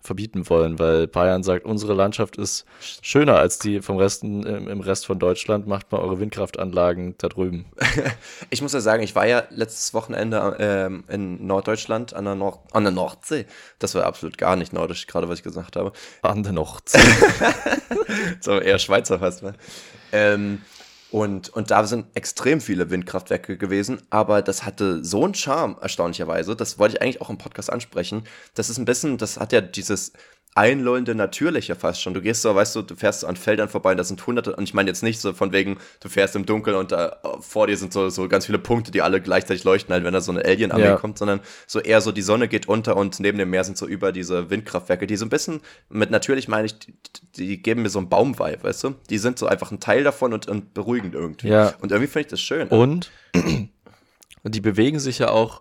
verbieten wollen, weil Bayern sagt, unsere Landschaft ist schöner als die vom Resten, im, Rest von Deutschland, macht mal eure Windkraftanlagen da drüben. [LAUGHS] ich muss ja sagen, ich war ja letztes Wochenende ähm, in Norddeutschland an der, Nord an der Nordsee. Das war absolut gar nicht nordisch, gerade was ich gesagt habe. An der Nordsee. [LAUGHS] so eher Schweizer fast, ne? Ähm, und, und da sind extrem viele Windkraftwerke gewesen, aber das hatte so einen Charme, erstaunlicherweise. Das wollte ich eigentlich auch im Podcast ansprechen. Das ist ein bisschen, das hat ja dieses einlullende Natürliche fast schon. Du gehst so, weißt du, du fährst so an Feldern vorbei und da sind hunderte, und ich meine jetzt nicht so von wegen, du fährst im Dunkeln und da vor dir sind so, so ganz viele Punkte, die alle gleichzeitig leuchten, halt, wenn da so eine Alien-Armee ja. kommt, sondern so eher so die Sonne geht unter und neben dem Meer sind so über diese Windkraftwerke, die so ein bisschen, mit natürlich meine ich, die, die geben mir so einen Baumweib, weißt du? Die sind so einfach ein Teil davon und, und beruhigend irgendwie. Ja. Und irgendwie finde ich das schön. Und die bewegen sich ja auch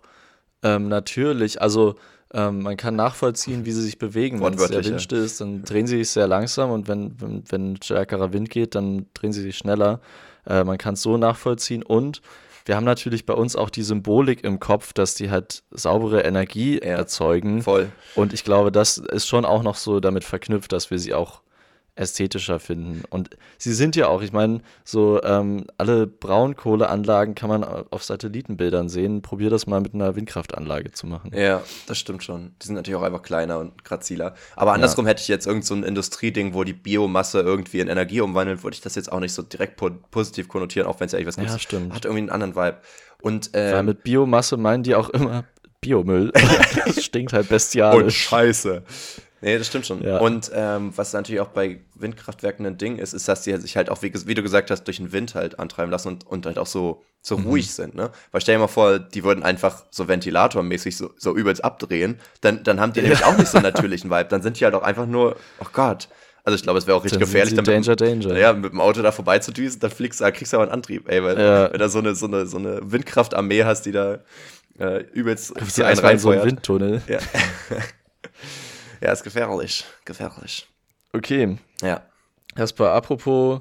ähm, natürlich, also ähm, man kann nachvollziehen, wie sie sich bewegen. Wenn es sehr windstill ist, dann drehen sie sich sehr langsam und wenn, wenn, wenn stärkerer Wind geht, dann drehen sie sich schneller. Äh, man kann es so nachvollziehen und wir haben natürlich bei uns auch die Symbolik im Kopf, dass die halt saubere Energie ja, erzeugen. Voll. Und ich glaube, das ist schon auch noch so damit verknüpft, dass wir sie auch ästhetischer finden. Und sie sind ja auch, ich meine, so ähm, alle Braunkohleanlagen kann man auf Satellitenbildern sehen. Probier das mal mit einer Windkraftanlage zu machen. Ja, das stimmt schon. Die sind natürlich auch einfach kleiner und graziler. Aber andersrum ja. hätte ich jetzt irgend so ein Industrieding, wo die Biomasse irgendwie in Energie umwandelt, würde ich das jetzt auch nicht so direkt po positiv konnotieren, auch wenn es ja eigentlich was Gutes ja, stimmt. Hat irgendwie einen anderen Vibe. Und, ähm, Weil mit Biomasse meinen die auch immer Biomüll. [LAUGHS] das stinkt halt bestialisch. Und scheiße. Nee, das stimmt schon. Ja. Und ähm, was natürlich auch bei Windkraftwerken ein Ding ist, ist, dass die sich halt auch, wie, du gesagt hast, durch den Wind halt antreiben lassen und, und halt auch so, so mhm. ruhig sind. Ne? Weil stell dir mal vor, die würden einfach so ventilatormäßig so, so übelst abdrehen, dann, dann haben die nämlich auch nicht so einen natürlichen Vibe. Dann sind die halt auch einfach nur, oh Gott. Also ich glaube, es wäre auch richtig dann gefährlich, dann Danger, mit, Danger. Ja, mit dem Auto da vorbeizudüsen, dann fliegst, da kriegst du aber einen Antrieb, ey, weil ja. wenn du so eine, so eine, so eine Windkraftarmee hast, die da äh, übelst die einen rein so ein Windtunnel. Ja. [LAUGHS] Ja, ist gefährlich. Gefährlich. Okay. Ja. Erstmal apropos,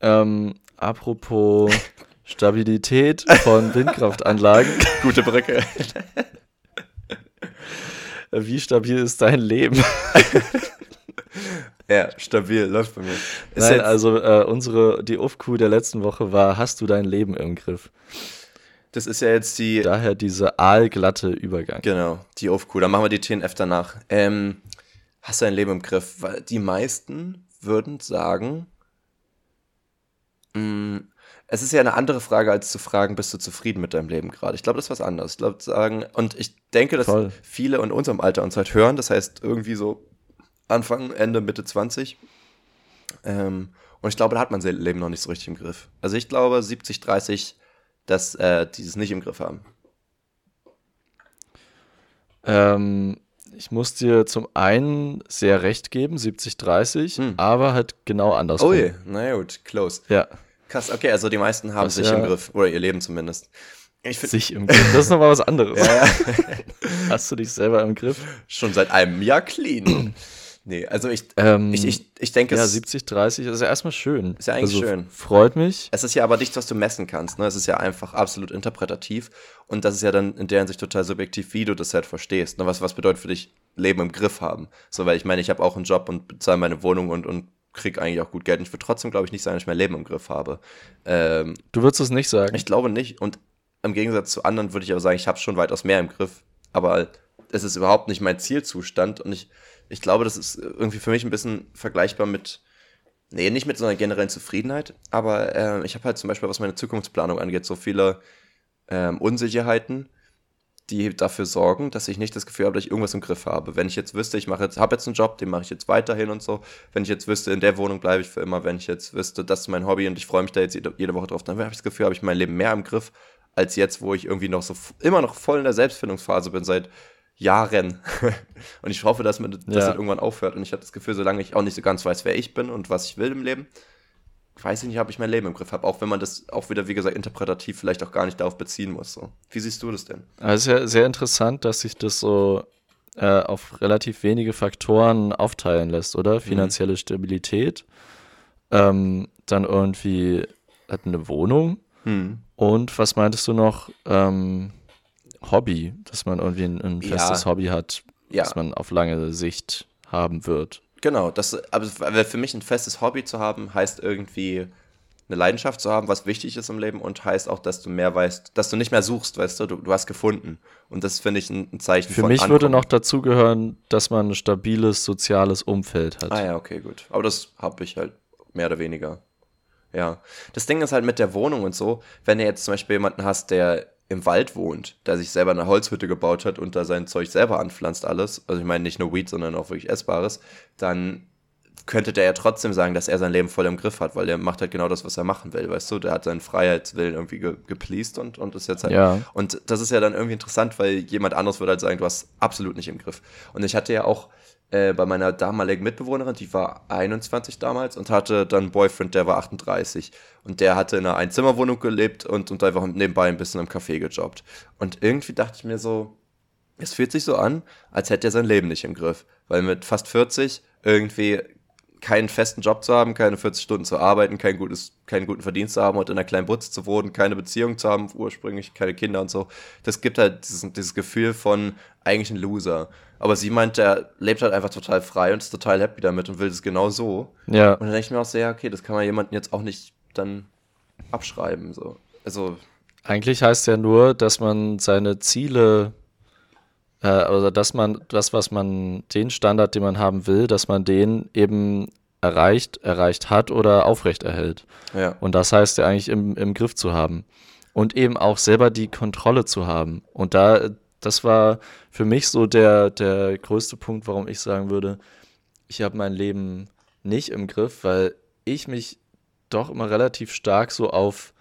ähm, apropos [LAUGHS] Stabilität von Windkraftanlagen. [LAUGHS] Gute Brücke. Wie stabil ist dein Leben? [LAUGHS] Ja, stabil, läuft bei mir. Ist Nein, also äh, unsere, die UFQ der letzten Woche war, hast du dein Leben im Griff? Das ist ja jetzt die. Daher diese aalglatte Übergang. Genau, die UFQ. Dann machen wir die TNF danach. Ähm, hast du dein Leben im Griff? Weil die meisten würden sagen, mh, mm, es ist ja eine andere Frage, als zu fragen, bist du zufrieden mit deinem Leben gerade? Ich glaube, das ist was anderes. Ich glaube, sagen, und ich denke, dass Voll. viele in unserem Alter uns halt hören. Das heißt, irgendwie so Anfang, Ende, Mitte 20. Ähm, und ich glaube, da hat man sein Leben noch nicht so richtig im Griff. Also ich glaube, 70, 30, dass äh, die es nicht im Griff haben. Ähm, ich muss dir zum einen sehr recht geben, 70, 30, hm. aber halt genau andersrum. Oh je, na gut, close. Ja. Krass, okay, also die meisten haben das sich ja im Griff, oder ihr Leben zumindest. sich im Griff, das ist nochmal was anderes. [LAUGHS] ja. Hast du dich selber im Griff? Schon seit einem Jahr clean. [CLEARS THROAT] Nee, also ich, ähm, ich, ich, ich denke, ja, 70, 30 ist ja erstmal schön. Ist ja eigentlich also, schön. Freut mich. Es ist ja aber nichts, was du messen kannst. Ne? Es ist ja einfach absolut interpretativ. Und das ist ja dann in der Hinsicht total subjektiv, wie du das halt verstehst. Ne? Was, was bedeutet für dich Leben im Griff haben? So, weil ich meine, ich habe auch einen Job und bezahle meine Wohnung und, und kriege eigentlich auch gut Geld. Und ich würde trotzdem, glaube ich, nicht sagen, dass ich mein Leben im Griff habe. Ähm, du würdest es nicht sagen? Ich glaube nicht. Und im Gegensatz zu anderen würde ich aber sagen, ich habe schon weitaus mehr im Griff. Aber es ist überhaupt nicht mein Zielzustand. Und ich ich glaube, das ist irgendwie für mich ein bisschen vergleichbar mit, nee, nicht mit so einer generellen Zufriedenheit, aber äh, ich habe halt zum Beispiel, was meine Zukunftsplanung angeht, so viele ähm, Unsicherheiten, die dafür sorgen, dass ich nicht das Gefühl habe, dass ich irgendwas im Griff habe. Wenn ich jetzt wüsste, ich mache jetzt, habe jetzt einen Job, den mache ich jetzt weiterhin und so. Wenn ich jetzt wüsste, in der Wohnung bleibe ich für immer. Wenn ich jetzt wüsste, das ist mein Hobby und ich freue mich da jetzt jede, jede Woche drauf, dann habe ich das Gefühl, habe ich mein Leben mehr im Griff als jetzt, wo ich irgendwie noch so immer noch voll in der Selbstfindungsphase bin seit Jahren. [LAUGHS] und ich hoffe, dass mir das ja. dann irgendwann aufhört. Und ich habe das Gefühl, solange ich auch nicht so ganz weiß, wer ich bin und was ich will im Leben, weiß ich nicht, ob ich mein Leben im Griff habe. Auch wenn man das auch wieder, wie gesagt, interpretativ vielleicht auch gar nicht darauf beziehen muss. So. Wie siehst du das denn? Also ja sehr interessant, dass sich das so äh, auf relativ wenige Faktoren aufteilen lässt, oder? Mhm. Finanzielle mhm. Stabilität, ähm, dann irgendwie hat eine Wohnung mhm. und was meintest du noch? Ähm, Hobby, dass man irgendwie ein, ein festes ja. Hobby hat, ja. das man auf lange Sicht haben wird. Genau, das, aber für mich ein festes Hobby zu haben, heißt irgendwie eine Leidenschaft zu haben, was wichtig ist im Leben und heißt auch, dass du mehr weißt, dass du nicht mehr suchst, weißt du, du, du hast gefunden. Und das finde ich ein, ein, Zeichen Für von mich Ankommen. würde noch dazugehören, dass man ein stabiles soziales Umfeld hat. Ah ja, okay, gut. Aber das habe ich halt mehr oder weniger. Ja. Das Ding ist halt mit der Wohnung und so, wenn du jetzt zum Beispiel jemanden hast, der im Wald wohnt, der sich selber eine Holzhütte gebaut hat und da sein Zeug selber anpflanzt, alles, also ich meine nicht nur Weed, sondern auch wirklich Essbares, dann könnte der ja trotzdem sagen, dass er sein Leben voll im Griff hat, weil er macht halt genau das, was er machen will, weißt du? Der hat seinen Freiheitswillen irgendwie ge gepleased und, und ist jetzt halt. Ja. Und das ist ja dann irgendwie interessant, weil jemand anderes würde halt sagen, du hast absolut nicht im Griff. Und ich hatte ja auch äh, bei meiner damaligen Mitbewohnerin, die war 21 damals und hatte dann einen Boyfriend, der war 38. Und der hatte in einer Einzimmerwohnung gelebt und, und einfach nebenbei ein bisschen im Café gejobbt. Und irgendwie dachte ich mir so, es fühlt sich so an, als hätte er sein Leben nicht im Griff. Weil mit fast 40 irgendwie keinen festen Job zu haben, keine 40 Stunden zu arbeiten, kein gutes, keinen guten Verdienst zu haben und in einer kleinen Butze zu wohnen, keine Beziehung zu haben, ursprünglich keine Kinder und so. Das gibt halt dieses, dieses Gefühl von eigentlich ein Loser. Aber sie meint, er lebt halt einfach total frei und ist total happy damit und will es genau so. Ja. Und dann denke ich mir auch so, ja, okay, das kann man jemandem jetzt auch nicht dann abschreiben. So. Also. Eigentlich heißt ja nur, dass man seine Ziele äh, also dass man das, was man, den Standard, den man haben will, dass man den eben erreicht, erreicht hat oder aufrechterhält. Ja. Und das heißt ja eigentlich im, im Griff zu haben. Und eben auch selber die Kontrolle zu haben. Und da, das war für mich so der, der größte Punkt, warum ich sagen würde, ich habe mein Leben nicht im Griff, weil ich mich doch immer relativ stark so auf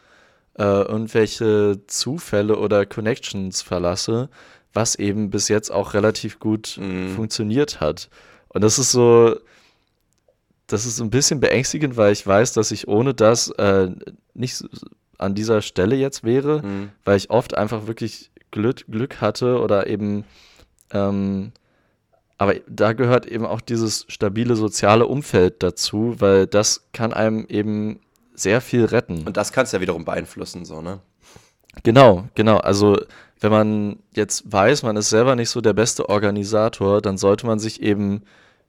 äh, irgendwelche Zufälle oder Connections verlasse, was eben bis jetzt auch relativ gut mhm. funktioniert hat. Und das ist so, das ist ein bisschen beängstigend, weil ich weiß, dass ich ohne das äh, nicht an dieser Stelle jetzt wäre, mhm. weil ich oft einfach wirklich Glück, Glück hatte oder eben, ähm, aber da gehört eben auch dieses stabile soziale Umfeld dazu, weil das kann einem eben sehr viel retten. Und das kannst du ja wiederum beeinflussen, so, ne? Genau, genau. Also wenn man jetzt weiß, man ist selber nicht so der beste Organisator, dann sollte man sich eben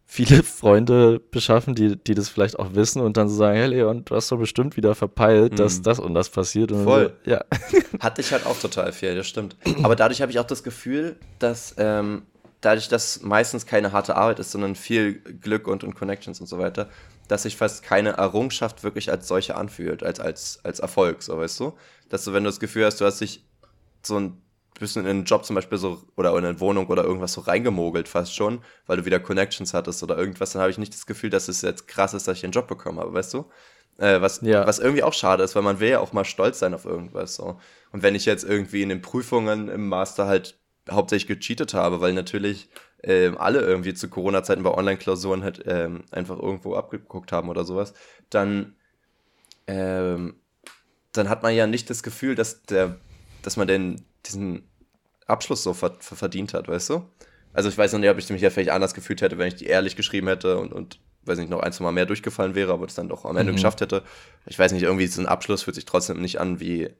viele [LAUGHS] Freunde beschaffen, die, die das vielleicht auch wissen und dann so sagen, hey Leon, du hast doch bestimmt wieder verpeilt, dass mhm. das und das passiert. Und Voll. So, ja. [LAUGHS] Hatte ich halt auch total viel, das stimmt. Aber dadurch habe ich auch das Gefühl, dass ähm, dadurch, dass meistens keine harte Arbeit ist, sondern viel Glück und, und Connections und so weiter, dass sich fast keine Errungenschaft wirklich als solche anfühlt, als, als, als Erfolg, so weißt du? Dass du, wenn du das Gefühl hast, du hast dich so ein bisschen in einen Job zum Beispiel so oder in eine Wohnung oder irgendwas so reingemogelt fast schon, weil du wieder Connections hattest oder irgendwas, dann habe ich nicht das Gefühl, dass es jetzt krass ist, dass ich einen Job bekommen habe, weißt du? Äh, was, ja. was irgendwie auch schade ist, weil man will ja auch mal stolz sein auf irgendwas. So. Und wenn ich jetzt irgendwie in den Prüfungen im Master halt hauptsächlich gecheatet habe, weil natürlich äh, alle irgendwie zu Corona-Zeiten bei Online-Klausuren halt ähm, einfach irgendwo abgeguckt haben oder sowas, dann, ähm, dann hat man ja nicht das Gefühl, dass der, dass man den, diesen Abschluss so ver verdient hat, weißt du? Also ich weiß noch nicht, ob ich mich ja vielleicht anders gefühlt hätte, wenn ich die ehrlich geschrieben hätte und, und weiß nicht, noch ein, zwei Mal mehr durchgefallen wäre, aber es dann doch am Ende mhm. geschafft hätte. Ich weiß nicht, irgendwie so ein Abschluss fühlt sich trotzdem nicht an wie,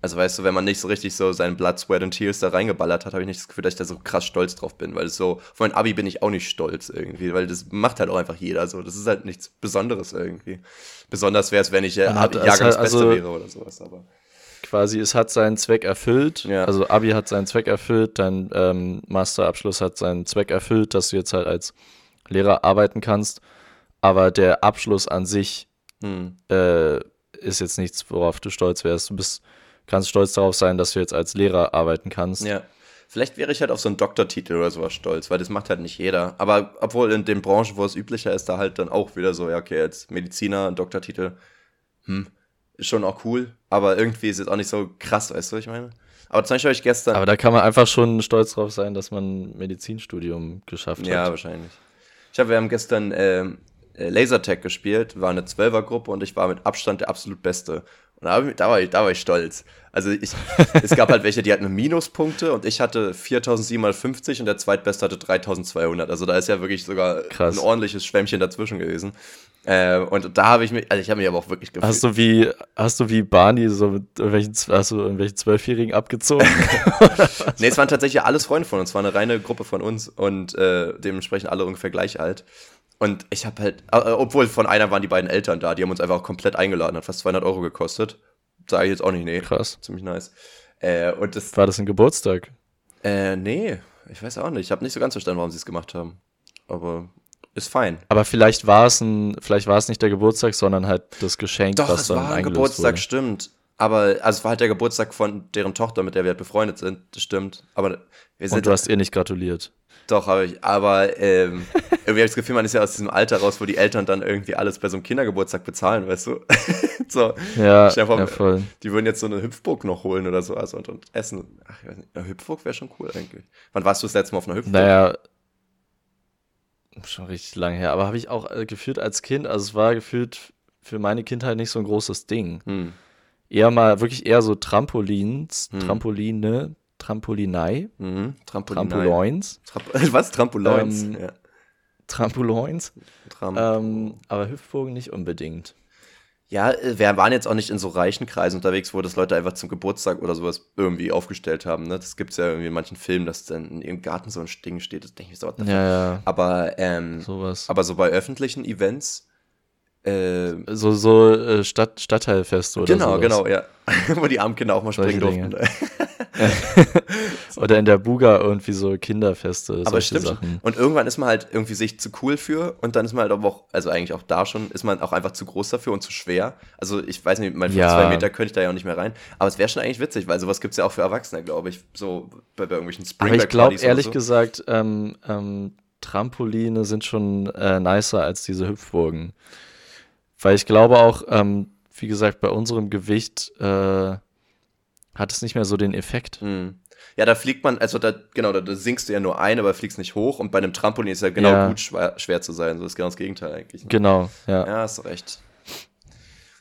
also weißt du, wenn man nicht so richtig so seinen Blood, Sweat und Tears da reingeballert hat, habe ich nicht das Gefühl, dass ich da so krass stolz drauf bin, weil es so, auf mein Abi bin ich auch nicht stolz irgendwie, weil das macht halt auch einfach jeder so. Das ist halt nichts Besonderes irgendwie. Besonders wäre es, wenn ich äh, Jahrgangsbeste also, wäre oder sowas, aber quasi, es hat seinen Zweck erfüllt. Ja. Also Abi hat seinen Zweck erfüllt, dein ähm, Masterabschluss hat seinen Zweck erfüllt, dass du jetzt halt als Lehrer arbeiten kannst. Aber der Abschluss an sich hm. äh, ist jetzt nichts, worauf du stolz wärst. Du bist, kannst stolz darauf sein, dass du jetzt als Lehrer arbeiten kannst. Ja. Vielleicht wäre ich halt auf so einen Doktortitel oder sowas stolz, weil das macht halt nicht jeder. Aber obwohl in den Branchen, wo es üblicher ist, da halt dann auch wieder so, ja, okay, als Mediziner, ein Doktortitel, hm, ist schon auch cool, aber irgendwie ist es auch nicht so krass, weißt du, was ich meine? Aber zum Beispiel habe ich gestern. Aber da kann man einfach schon stolz drauf sein, dass man ein Medizinstudium geschafft hat. Ja, wahrscheinlich. Ich habe, wir haben gestern ähm, äh, Lasertag gespielt, war eine Zwölfergruppe und ich war mit Abstand der absolut Beste. Und da, da, war, ich, da war ich stolz. Also ich, es gab halt welche, die hatten Minuspunkte und ich hatte 4750 und der Zweitbeste hatte 3200. Also da ist ja wirklich sogar Krass. ein ordentliches Schwämmchen dazwischen gewesen. Äh, und da habe ich mich, also ich habe mich aber auch wirklich gefühlt. Hast du wie, hast du wie Barney so mit irgendwelchen, hast du irgendwelchen Zwölfjährigen abgezogen? [LAUGHS] nee, es waren tatsächlich alles Freunde von uns, es war eine reine Gruppe von uns und äh, dementsprechend alle ungefähr gleich alt. Und ich habe halt, äh, obwohl von einer waren die beiden Eltern da, die haben uns einfach auch komplett eingeladen, hat fast 200 Euro gekostet. Sage ich jetzt auch nicht, nee. Krass. Ziemlich nice. Äh, und das, War das ein Geburtstag? Äh, nee, ich weiß auch nicht. Ich habe nicht so ganz verstanden, warum sie es gemacht haben. Aber ist fein. Aber vielleicht war es ein, vielleicht war es nicht der Geburtstag, sondern halt das Geschenk, Doch, was es dann war ein Geburtstag, wurde. stimmt. Aber also es war halt der Geburtstag von deren Tochter, mit der wir halt befreundet sind. Das stimmt. Aber wir sind Und du hast ihr nicht gratuliert. Doch, habe ich. Aber ähm, [LAUGHS] irgendwie habe ich das Gefühl, man ist ja aus diesem Alter raus, wo die Eltern dann irgendwie alles bei so einem Kindergeburtstag bezahlen, weißt du? [LAUGHS] so. Ja, vor, ja, voll. Die würden jetzt so eine Hüpfburg noch holen oder so also, und, und essen. Ach, ich weiß nicht. Eine Hüpfburg wäre schon cool eigentlich. Wann warst du das letzte Mal auf einer Hüpfburg? Naja, schon richtig lange her. Aber habe ich auch äh, gefühlt als Kind, also es war gefühlt für meine Kindheit nicht so ein großes Ding. Hm. Eher mal, wirklich eher so Trampolins, hm. Trampoline, Trampolinei. Mhm. Trampolinei. Trampolins. Tramp [LAUGHS] Was? Trampolins? Ähm, ja. Trampolins. Ähm, aber Hüpfbogen nicht unbedingt. Ja, äh, wir waren jetzt auch nicht in so reichen Kreisen unterwegs, wo das Leute einfach zum Geburtstag oder sowas irgendwie aufgestellt haben. Ne? Das gibt es ja irgendwie in manchen Filmen, dass dann im Garten so ein Ding steht. Das denke ich so. Ja, ja. Aber, ähm, Sowas. aber so bei öffentlichen Events äh, so so äh, Stadt, Stadtteilfeste oder Genau, sowas. genau, ja. [LAUGHS] Wo die armen Kinder auch mal springen durften. [LAUGHS] [LAUGHS] oder in der Buga irgendwie so Kinderfeste. Aber stimmt. Sachen. Und irgendwann ist man halt irgendwie sich zu cool für und dann ist man halt aber auch, also eigentlich auch da schon, ist man auch einfach zu groß dafür und zu schwer. Also ich weiß nicht, mein ja. zwei Meter könnte ich da ja auch nicht mehr rein. Aber es wäre schon eigentlich witzig, weil sowas gibt es ja auch für Erwachsene, glaube ich. So bei, bei irgendwelchen Spring Aber ich glaube ehrlich so. gesagt, ähm, ähm, Trampoline sind schon äh, nicer als diese Hüpfburgen. Weil ich glaube auch, ähm, wie gesagt, bei unserem Gewicht äh, hat es nicht mehr so den Effekt. Mhm. Ja, da fliegt man, also da, genau, da, da, sinkst du ja nur ein, aber fliegst nicht hoch. Und bei einem Trampolin ist ja genau ja. gut schwer, schwer, zu sein. So ist genau das Gegenteil eigentlich. Ne? Genau, ja. Ja, hast recht.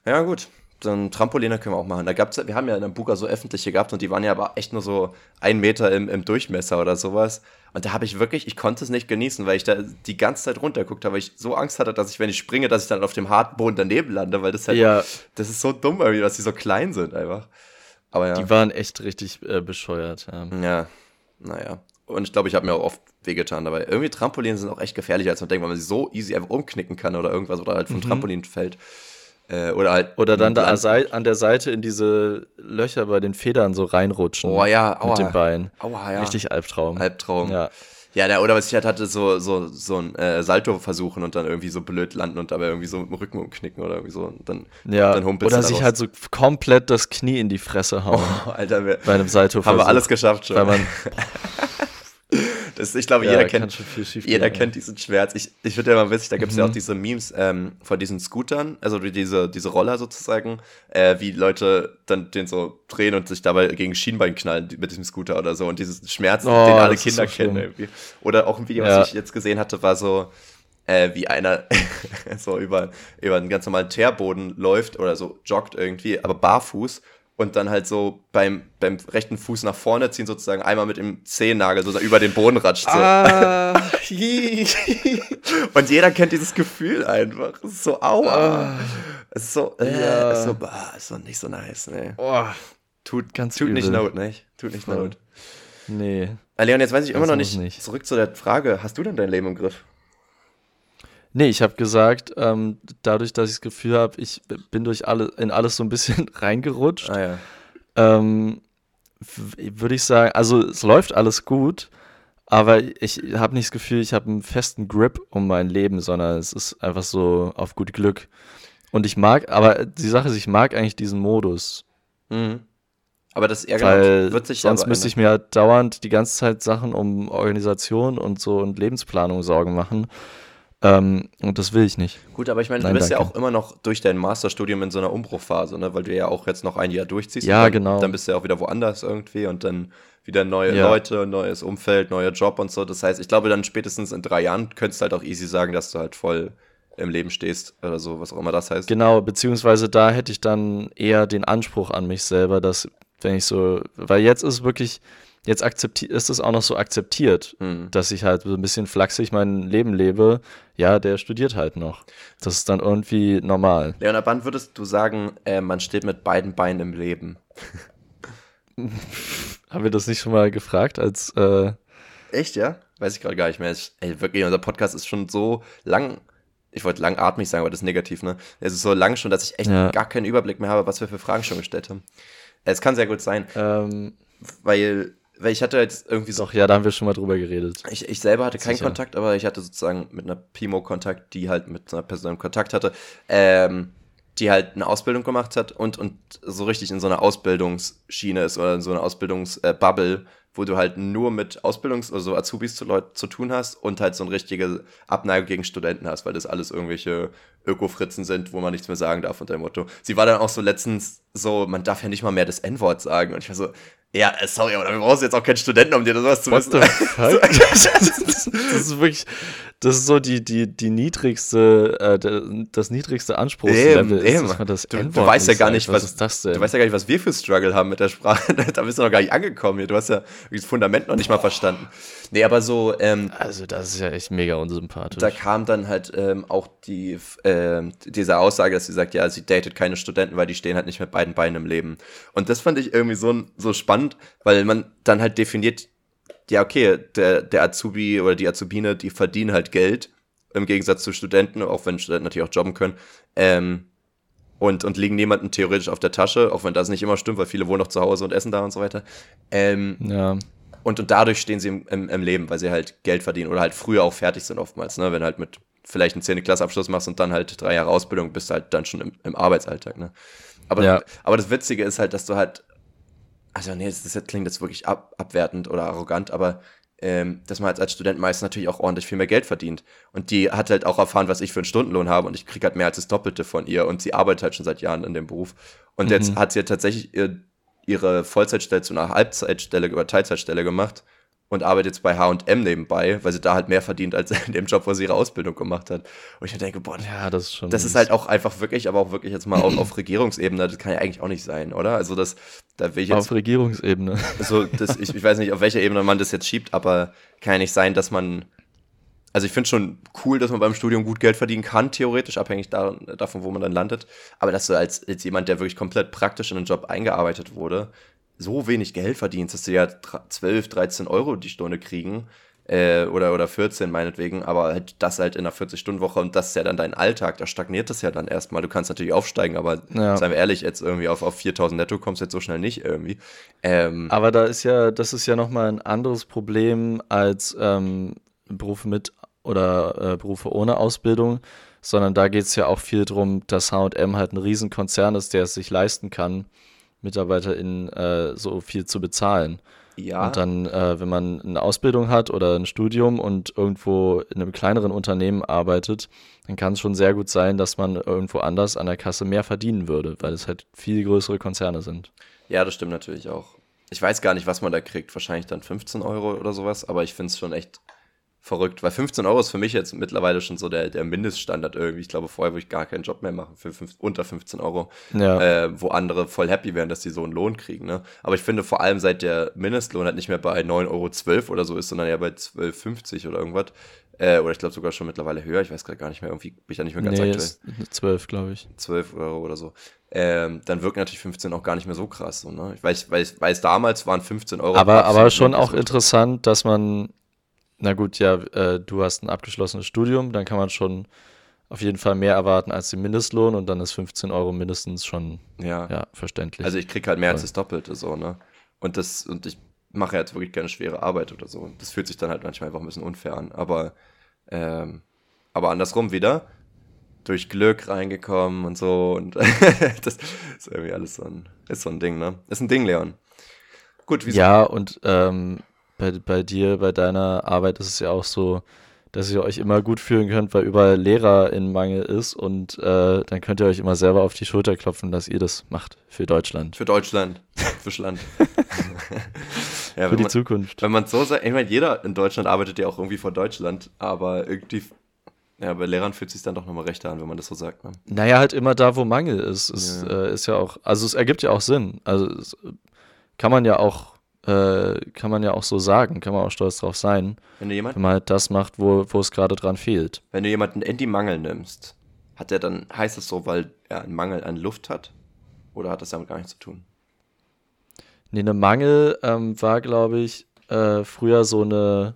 Ja, gut. Dann Trampoline können wir auch machen. Da gab's, wir haben ja in der Buga so öffentliche gehabt und die waren ja aber echt nur so ein Meter im, im Durchmesser oder sowas. Und da habe ich wirklich, ich konnte es nicht genießen, weil ich da die ganze Zeit runtergeguckt habe, weil ich so Angst hatte, dass ich, wenn ich springe, dass ich dann auf dem harten Boden daneben lande, weil das halt, ja. das ist so dumm irgendwie, dass die so klein sind einfach. Aber ja. Die waren echt richtig äh, bescheuert. Ja. ja, naja. Und ich glaube, ich habe mir auch oft wehgetan dabei. Irgendwie Trampolinen sind auch echt gefährlich, als man denkt, weil man sie so easy einfach umknicken kann oder irgendwas oder halt vom mhm. Trampolin fällt. Äh, oder halt. Oder dann da an der Seite in diese Löcher bei den Federn so reinrutschen. Oh ja, aua. Mit dem Bein. Aua, ja. Richtig Albtraum. Albtraum. Ja. Ja, der, oder was ich halt hatte, so, so, so ein äh, Salto versuchen und dann irgendwie so blöd landen und dabei irgendwie so im Rücken umknicken oder irgendwie so. Und dann, ja, dann oder sich halt so komplett das Knie in die Fresse hauen. [LAUGHS] Oh, Alter, wir, bei einem Salto Haben wir alles geschafft schon. Weil man, [LAUGHS] Das, ich glaube, ja, jeder, kennt, jeder kennt diesen Schmerz. Ich, ich finde ja mal witzig, da gibt es mhm. ja auch mhm. diese Memes ähm, von diesen Scootern, also diese, diese Roller sozusagen, äh, wie Leute dann den so drehen und sich dabei gegen Schienbein knallen mit diesem Scooter oder so und diesen Schmerz, oh, den alle Kinder so kennen irgendwie. Oder auch ein Video, ja. was ich jetzt gesehen hatte, war so, äh, wie einer [LAUGHS] so über, über einen ganz normalen Teerboden läuft oder so joggt irgendwie, aber barfuß und dann halt so beim, beim rechten Fuß nach vorne ziehen, sozusagen einmal mit dem Zehennagel so über den Boden ratscht. So. Ah, [LAUGHS] [LAUGHS] und jeder kennt dieses Gefühl einfach. Es ist so, aua. Ah, es ist so, äh, ja. ist so, bah, ist so nicht so nice, ne. Oh, tut ganz tut nicht Not, ne? Tut nicht Not. Nee. Ah, Leon, jetzt weiß ich immer noch nicht, nicht. Zurück zu der Frage, hast du denn dein Leben im Griff? Nee, ich habe gesagt, ähm, dadurch, dass ich das Gefühl habe, ich bin durch alle, in alles so ein bisschen [LAUGHS] reingerutscht, ah, ja. ähm, würde ich sagen, also es läuft alles gut, aber ich habe nicht das Gefühl, ich habe einen festen Grip um mein Leben, sondern es ist einfach so auf gut Glück. Und ich mag, aber die Sache ist, ich mag eigentlich diesen Modus. Mhm. Aber das ja, genau, wird sich Sonst müsste ich mir halt dauernd die ganze Zeit Sachen um Organisation und so und Lebensplanung Sorgen machen. Ähm, und das will ich nicht. Gut, aber ich meine, du bist danke. ja auch immer noch durch dein Masterstudium in so einer Umbruchphase, ne? weil du ja auch jetzt noch ein Jahr durchziehst. Ja, dann, genau. Dann bist du ja auch wieder woanders irgendwie und dann wieder neue ja. Leute, neues Umfeld, neuer Job und so. Das heißt, ich glaube, dann spätestens in drei Jahren könntest du halt auch easy sagen, dass du halt voll im Leben stehst oder so, was auch immer das heißt. Genau, beziehungsweise da hätte ich dann eher den Anspruch an mich selber, dass, wenn ich so, weil jetzt ist wirklich, jetzt ist es auch noch so akzeptiert, mhm. dass ich halt so ein bisschen flachsig mein Leben lebe. Ja, der studiert halt noch. Das ist dann irgendwie normal. Leonard, wann würdest du sagen, äh, man steht mit beiden Beinen im Leben? [LAUGHS] Haben wir das nicht schon mal gefragt als äh Echt, ja? Weiß ich gerade gar nicht mehr. Ey, wirklich, unser Podcast ist schon so lang. Ich wollte langatmig sagen, aber das ist negativ, ne? Es ist so lang schon, dass ich echt ja. gar keinen Überblick mehr habe, was wir für Fragen schon gestellt haben. Es kann sehr gut sein. Ähm, weil weil ich hatte jetzt irgendwie so. Doch, ja, da haben wir schon mal drüber geredet. Ich, ich selber hatte keinen Kontakt, aber ich hatte sozusagen mit einer Pimo Kontakt, die halt mit einer Person Kontakt hatte, ähm, die halt eine Ausbildung gemacht hat und, und so richtig in so einer Ausbildungsschiene ist oder in so einer Ausbildungsbubble, äh, wo du halt nur mit Ausbildungs-, also Azubis zu Leuten zu tun hast und halt so eine richtige Abneigung gegen Studenten hast, weil das alles irgendwelche Öko-Fritzen sind, wo man nichts mehr sagen darf unter dem Motto. Sie war dann auch so letztens so, man darf ja nicht mal mehr das N-Wort sagen und ich war so, ja, äh, sorry, aber wir brauchen jetzt auch keinen Studenten, um dir sowas zu wissen. [LAUGHS] das ist wirklich, das ist so die, die, die niedrigste, äh, das niedrigste Anspruchslevel eben, ist, das du, du weißt ja gar nicht, was, was, ist das denn? Du weißt ja gar nicht, was wir für Struggle haben mit der Sprache. [LAUGHS] da bist du noch gar nicht angekommen hier. Du hast ja das Fundament noch nicht mal verstanden. Nee, aber so. Ähm, also, das ist ja echt mega unsympathisch. Da kam dann halt ähm, auch die, äh, diese Aussage, dass sie sagt, ja, sie datet keine Studenten, weil die stehen halt nicht mit beiden Beinen im Leben. Und das fand ich irgendwie so, so spannend, weil man dann halt definiert, ja, okay, der, der Azubi oder die Azubine, die verdienen halt Geld, im Gegensatz zu Studenten, auch wenn Studenten natürlich auch jobben können. Ähm, und, und liegen niemanden theoretisch auf der Tasche, auch wenn das nicht immer stimmt, weil viele wohnen noch zu Hause und essen da und so weiter. Ähm, ja. Und, und dadurch stehen sie im, im, im, Leben, weil sie halt Geld verdienen oder halt früher auch fertig sind oftmals, ne? Wenn halt mit vielleicht einen 10. Klassabschluss machst und dann halt drei Jahre Ausbildung, bist du halt dann schon im, im Arbeitsalltag, ne? Aber, ja. aber das Witzige ist halt, dass du halt, also nee, das, das klingt jetzt wirklich ab, abwertend oder arrogant, aber ähm, dass man halt als Student meist natürlich auch ordentlich viel mehr Geld verdient. Und die hat halt auch erfahren, was ich für einen Stundenlohn habe und ich kriege halt mehr als das Doppelte von ihr und sie arbeitet halt schon seit Jahren in dem Beruf. Und mhm. jetzt hat sie halt tatsächlich ihr ihre Vollzeitstelle zu einer Halbzeitstelle oder Teilzeitstelle gemacht und arbeitet jetzt bei H&M nebenbei, weil sie da halt mehr verdient als in dem Job, wo sie ihre Ausbildung gemacht hat. Und ich denke, boah, ja, das ist schon. Das ist halt auch einfach wirklich, aber auch wirklich jetzt mal auf, auf Regierungsebene, das kann ja eigentlich auch nicht sein, oder? Also das, da will ich jetzt. Auf Regierungsebene. [LAUGHS] Also das, ich, ich weiß nicht, auf welcher Ebene man das jetzt schiebt, aber kann ja nicht sein, dass man also ich finde schon cool, dass man beim Studium gut Geld verdienen kann, theoretisch, abhängig da, davon, wo man dann landet. Aber dass du als, als jemand, der wirklich komplett praktisch in den Job eingearbeitet wurde, so wenig Geld verdienst, dass du ja 12, 13 Euro die Stunde kriegen, äh, oder, oder 14 meinetwegen, aber halt das halt in einer 40-Stunden-Woche und das ist ja dann dein Alltag, da stagniert das ja dann erstmal. Du kannst natürlich aufsteigen, aber ja. seien wir ehrlich, jetzt irgendwie auf, auf 4000 netto kommst du jetzt so schnell nicht irgendwie. Ähm, aber da ist ja, das ist ja nochmal ein anderes Problem als ähm, Berufe mit oder äh, Berufe ohne Ausbildung, sondern da geht es ja auch viel darum, dass HM halt ein Riesenkonzern ist, der es sich leisten kann, MitarbeiterInnen äh, so viel zu bezahlen. Ja. Und dann, äh, wenn man eine Ausbildung hat oder ein Studium und irgendwo in einem kleineren Unternehmen arbeitet, dann kann es schon sehr gut sein, dass man irgendwo anders an der Kasse mehr verdienen würde, weil es halt viel größere Konzerne sind. Ja, das stimmt natürlich auch. Ich weiß gar nicht, was man da kriegt. Wahrscheinlich dann 15 Euro oder sowas, aber ich finde es schon echt verrückt, weil 15 Euro ist für mich jetzt mittlerweile schon so der, der Mindeststandard irgendwie. Ich glaube, vorher würde ich gar keinen Job mehr machen für fünf, unter 15 Euro, ja. äh, wo andere voll happy wären, dass sie so einen Lohn kriegen. Ne? Aber ich finde vor allem, seit der Mindestlohn halt nicht mehr bei 9,12 Euro oder so ist, sondern ja bei 12,50 oder irgendwas, äh, oder ich glaube sogar schon mittlerweile höher, ich weiß gerade gar nicht mehr, irgendwie bin ich da nicht mehr ganz nee, aktuell. 12, glaube ich. 12 Euro oder so. Ähm, dann wirkt natürlich 15 auch gar nicht mehr so krass. So, ne? Ich weiß, weiß, weiß damals waren 15 Euro. Aber, aber schon auch interessant, dass man na gut, ja, äh, du hast ein abgeschlossenes Studium, dann kann man schon auf jeden Fall mehr erwarten als den Mindestlohn und dann ist 15 Euro mindestens schon ja, ja verständlich. Also ich krieg halt mehr als das Doppelte so, ne? Und das, und ich mache jetzt wirklich keine schwere Arbeit oder so. Das fühlt sich dann halt manchmal einfach ein bisschen unfair an. Aber, ähm, aber andersrum wieder, durch Glück reingekommen und so. Und [LAUGHS] das ist irgendwie alles so ein, ist so ein Ding, ne? Ist ein Ding, Leon. Gut, wie Ja, und ähm, bei, bei dir, bei deiner Arbeit ist es ja auch so, dass ihr euch immer gut fühlen könnt, weil überall Lehrer in Mangel ist und äh, dann könnt ihr euch immer selber auf die Schulter klopfen, dass ihr das macht für Deutschland. Für Deutschland, für Schland. [LAUGHS] ja, für die man, Zukunft. Wenn man so sagt, ich meine, jeder in Deutschland arbeitet ja auch irgendwie vor Deutschland, aber irgendwie, ja, bei Lehrern fühlt es sich dann doch nochmal rechter an, wenn man das so sagt. Ne? Naja, halt immer da, wo Mangel ist. Es ja. Äh, ist ja auch, also es ergibt ja auch Sinn. Also kann man ja auch äh, kann man ja auch so sagen, kann man auch stolz drauf sein, wenn, wenn man halt das macht, wo, wo es gerade dran fehlt. Wenn du jemanden in die Mangel nimmst, hat er dann, heißt es so, weil er einen Mangel an Luft hat? Oder hat das damit gar nichts zu tun? Nee, eine Mangel ähm, war, glaube ich, äh, früher so eine,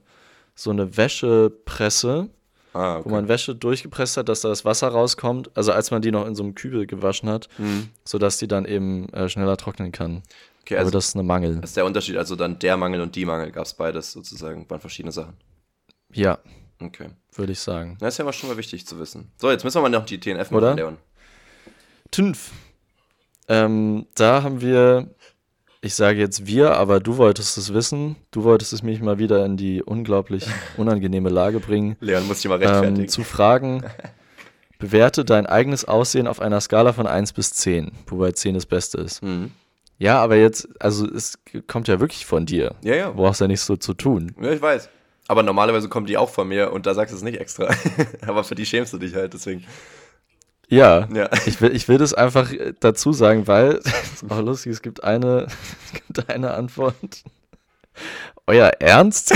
so eine Wäschepresse, ah, okay. wo man Wäsche durchgepresst hat, dass da das Wasser rauskommt. Also als man die noch in so einem Kübel gewaschen hat, mhm. sodass die dann eben äh, schneller trocknen kann. Okay, also Aber das ist eine Mangel. Das ist der Unterschied, also dann der Mangel und die Mangel gab es beides sozusagen, waren verschiedene Sachen. Ja. Okay. Würde ich sagen. Das ist ja mal schon mal wichtig zu wissen. So, jetzt müssen wir mal noch die TNF machen, Leon. TÜNF. Ähm, da haben wir, ich sage jetzt wir, aber du wolltest es wissen. Du wolltest es mich mal wieder in die unglaublich [LAUGHS] unangenehme Lage bringen. Leon muss dich mal rechtfertigen. Ähm, zu fragen, [LAUGHS] bewerte dein eigenes Aussehen auf einer Skala von 1 bis 10, wobei 10 das Beste ist. Mhm. Ja, aber jetzt, also es kommt ja wirklich von dir. Ja, ja. Du brauchst ja nichts so zu tun. Ja, ich weiß. Aber normalerweise kommt die auch von mir und da sagst du es nicht extra. [LAUGHS] aber für die schämst du dich halt, deswegen. Ja, ja. [LAUGHS] Ich, will, ich will das einfach dazu sagen, weil [LAUGHS] es ist auch lustig, es gibt eine, es gibt eine Antwort. Euer Ernst?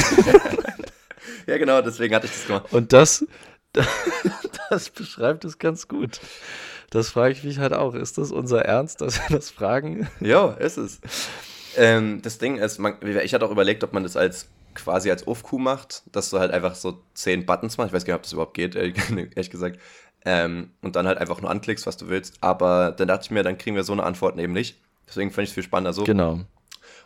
ja, genau, deswegen hatte ich das gemacht. Und das, das beschreibt es ganz gut. Das frage ich mich halt auch. Ist das unser Ernst, dass wir das fragen? [LAUGHS] Ja, ist es. Ähm, das Ding ist, man, ich hatte auch überlegt, ob man das als quasi als Off-Coup macht, dass du halt einfach so zehn Buttons machst. Ich weiß gar nicht, ob das überhaupt geht, [LAUGHS] ehrlich gesagt. Ähm, und dann halt einfach nur anklickst, was du willst. Aber dann dachte ich mir, dann kriegen wir so eine Antwort eben nicht. Deswegen fand ich es viel spannender so. Genau.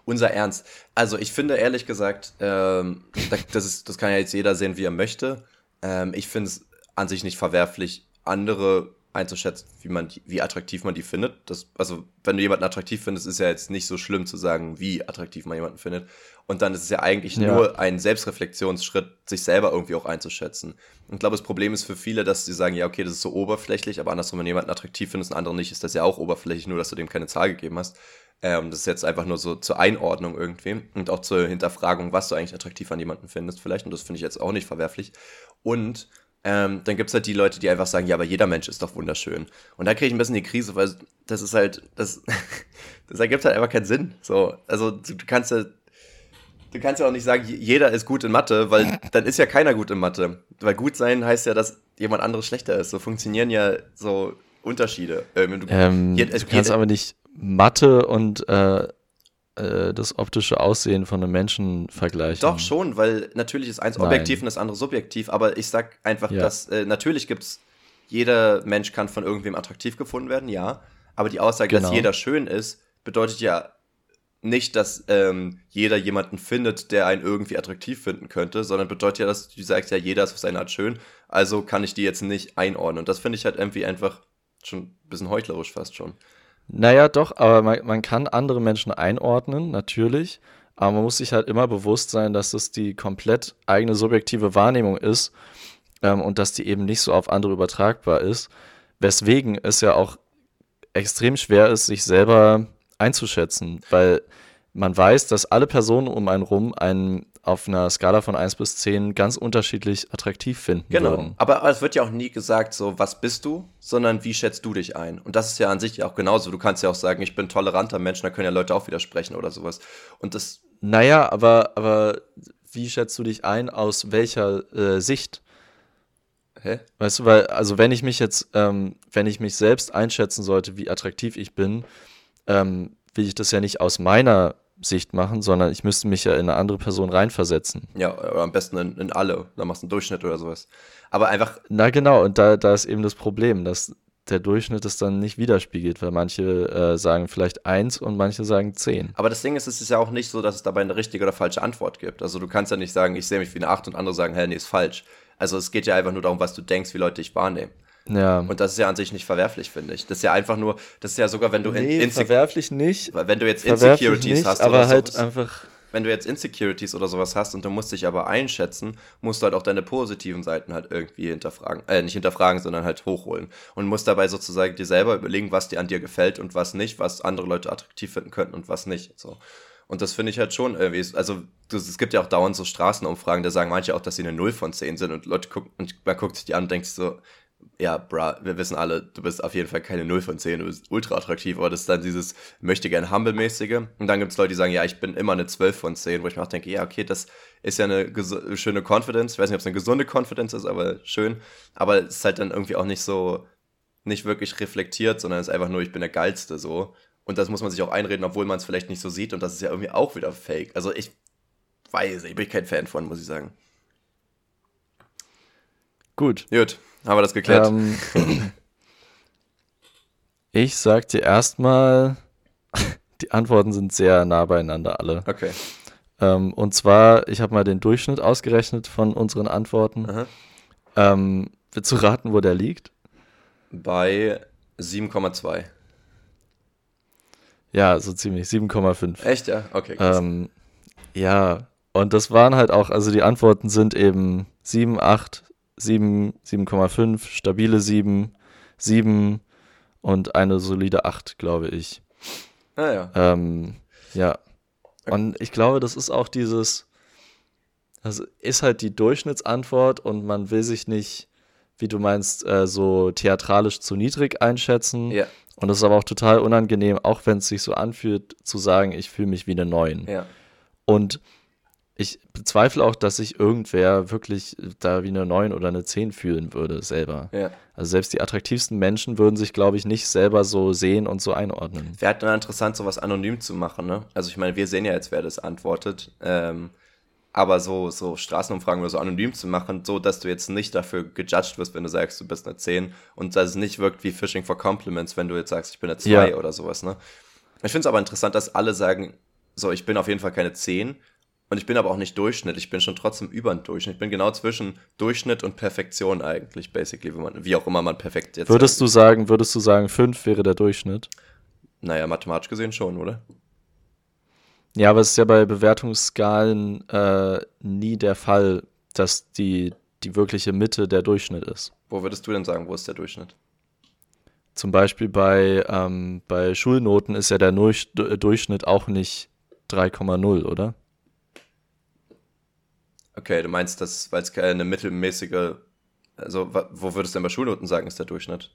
Unser Ernst. Also ich finde ehrlich gesagt, ähm, das, ist, das kann ja jetzt jeder sehen, wie er möchte. Ähm, ich finde es an sich nicht verwerflich, andere einzuschätzen, wie man die, wie attraktiv man die findet. Das, also, wenn du jemanden attraktiv findest, ist ja jetzt nicht so schlimm zu sagen, wie attraktiv man jemanden findet. Und dann ist es ja eigentlich ja. nur ein Selbstreflexionsschritt, sich selber irgendwie auch einzuschätzen. Und ich glaube, das Problem ist für viele, dass sie sagen, ja, okay, das ist so oberflächlich, aber andersrum, wenn du jemanden attraktiv findest und anderen nicht, ist das ja auch oberflächlich, nur dass du dem keine Zahl gegeben hast. Ähm, das ist jetzt einfach nur so zur Einordnung irgendwie und auch zur Hinterfragung, was du eigentlich attraktiv an jemanden findest, vielleicht. Und das finde ich jetzt auch nicht verwerflich. Und ähm, dann gibt es halt die Leute, die einfach sagen, ja, aber jeder Mensch ist doch wunderschön. Und da kriege ich ein bisschen die Krise, weil das ist halt, das, [LAUGHS] das ergibt halt einfach keinen Sinn. So, also du, du kannst ja, du kannst ja auch nicht sagen, jeder ist gut in Mathe, weil dann ist ja keiner gut in Mathe. Weil gut sein heißt ja, dass jemand anderes schlechter ist. So funktionieren ja so Unterschiede. Ähm, du, ähm, je, du kannst aber nicht Mathe und äh, äh, das optische Aussehen von einem Menschen vergleichen. Doch schon, weil natürlich ist eins Nein. objektiv und das andere subjektiv, aber ich sag einfach, ja. dass äh, natürlich gibt's, jeder Mensch kann von irgendwem attraktiv gefunden werden, ja, aber die Aussage, genau. dass jeder schön ist, bedeutet ja nicht, dass ähm, jeder jemanden findet, der einen irgendwie attraktiv finden könnte, sondern bedeutet ja, dass du sagst, ja, jeder ist auf seine Art schön, also kann ich die jetzt nicht einordnen. Und das finde ich halt irgendwie einfach schon ein bisschen heuchlerisch fast schon. Naja, doch, aber man, man kann andere Menschen einordnen, natürlich. Aber man muss sich halt immer bewusst sein, dass das die komplett eigene subjektive Wahrnehmung ist ähm, und dass die eben nicht so auf andere übertragbar ist. Weswegen es ja auch extrem schwer ist, sich selber einzuschätzen, weil man weiß, dass alle Personen um einen rum einen auf einer Skala von 1 bis 10 ganz unterschiedlich attraktiv finden genau. würden. Aber es wird ja auch nie gesagt, so, was bist du, sondern wie schätzt du dich ein? Und das ist ja an sich auch genauso. Du kannst ja auch sagen, ich bin ein toleranter Mensch, da können ja Leute auch widersprechen oder sowas. Und das. Naja, aber, aber wie schätzt du dich ein, aus welcher äh, Sicht? Hä? Weißt du, weil, also wenn ich mich jetzt, ähm, wenn ich mich selbst einschätzen sollte, wie attraktiv ich bin, ähm, will ich das ja nicht aus meiner Sicht machen, sondern ich müsste mich ja in eine andere Person reinversetzen. Ja, oder am besten in, in alle. Da machst du einen Durchschnitt oder sowas. Aber einfach. Na genau, und da, da ist eben das Problem, dass der Durchschnitt es dann nicht widerspiegelt, weil manche äh, sagen vielleicht eins und manche sagen zehn. Aber das Ding ist, es ist ja auch nicht so, dass es dabei eine richtige oder falsche Antwort gibt. Also du kannst ja nicht sagen, ich sehe mich wie eine acht und andere sagen, hä, nee, ist falsch. Also es geht ja einfach nur darum, was du denkst, wie Leute dich wahrnehmen. Ja. Und das ist ja an sich nicht verwerflich, finde ich. Das ist ja einfach nur, das ist ja sogar, wenn du nee, in verwerflich nicht. Wenn du jetzt Insecurities nicht, hast, aber halt sowas, einfach. Wenn du jetzt Insecurities oder sowas hast und du musst dich aber einschätzen, musst du halt auch deine positiven Seiten halt irgendwie hinterfragen, äh, nicht hinterfragen, sondern halt hochholen. Und musst dabei sozusagen dir selber überlegen, was dir an dir gefällt und was nicht, was andere Leute attraktiv finden könnten und was nicht. So. Und das finde ich halt schon irgendwie, also es gibt ja auch dauernd so Straßenumfragen, da sagen manche auch, dass sie eine 0 von 10 sind und Leute gucken, und man guckt sich die an und denkt so, ja, bra, wir wissen alle, du bist auf jeden Fall keine 0 von 10, du bist ultra attraktiv, aber das ist dann dieses möchte gern Humble-mäßige. Und dann gibt es Leute, die sagen, ja, ich bin immer eine 12 von 10, wo ich mir auch denke, ja, okay, das ist ja eine schöne Confidence. Ich weiß nicht, ob es eine gesunde Confidence ist, aber schön. Aber es ist halt dann irgendwie auch nicht so, nicht wirklich reflektiert, sondern es ist einfach nur, ich bin der Geilste so. Und das muss man sich auch einreden, obwohl man es vielleicht nicht so sieht. Und das ist ja irgendwie auch wieder fake. Also ich weiß, ich bin kein Fan von, muss ich sagen. Gut. Gut. Haben wir das geklärt? Ähm, ich sag dir erstmal, [LAUGHS] die Antworten sind sehr nah beieinander alle. Okay. Ähm, und zwar, ich habe mal den Durchschnitt ausgerechnet von unseren Antworten. Ähm, willst du raten, wo der liegt? Bei 7,2. Ja, so ziemlich. 7,5. Echt, ja? Okay. Ähm, ja, und das waren halt auch, also die Antworten sind eben 7, 8, 7, 7,5, stabile 7, 7 und eine solide 8, glaube ich. Ah ja. Ähm, ja. Und ich glaube, das ist auch dieses, das ist halt die Durchschnittsantwort und man will sich nicht, wie du meinst, äh, so theatralisch zu niedrig einschätzen. Ja. Und das ist aber auch total unangenehm, auch wenn es sich so anfühlt, zu sagen, ich fühle mich wie eine 9. Ja. Und ich bezweifle auch, dass sich irgendwer wirklich da wie eine 9 oder eine 10 fühlen würde, selber. Ja. Also selbst die attraktivsten Menschen würden sich, glaube ich, nicht selber so sehen und so einordnen. Wäre halt interessant, sowas anonym zu machen, ne? Also ich meine, wir sehen ja jetzt, wer das antwortet. Ähm, aber so, so Straßenumfragen oder so anonym zu machen, so dass du jetzt nicht dafür gejudged wirst, wenn du sagst, du bist eine 10 und dass es nicht wirkt wie Fishing for Compliments, wenn du jetzt sagst, ich bin eine 2 ja. oder sowas, ne? Ich finde es aber interessant, dass alle sagen, so, ich bin auf jeden Fall keine 10 und ich bin aber auch nicht Durchschnitt, ich bin schon trotzdem über den Durchschnitt. Ich bin genau zwischen Durchschnitt und Perfektion eigentlich, basically, wie, man, wie auch immer man perfekt jetzt. Würdest du sagen, würdest du sagen, 5 wäre der Durchschnitt? Naja, mathematisch gesehen schon, oder? Ja, aber es ist ja bei Bewertungsskalen äh, nie der Fall, dass die, die wirkliche Mitte der Durchschnitt ist. Wo würdest du denn sagen, wo ist der Durchschnitt? Zum Beispiel bei, ähm, bei Schulnoten ist ja der Durchschnitt auch nicht 3,0, oder? Okay, du meinst, dass, weil es keine mittelmäßige, also wo würdest du denn bei Schulnoten sagen, ist der Durchschnitt?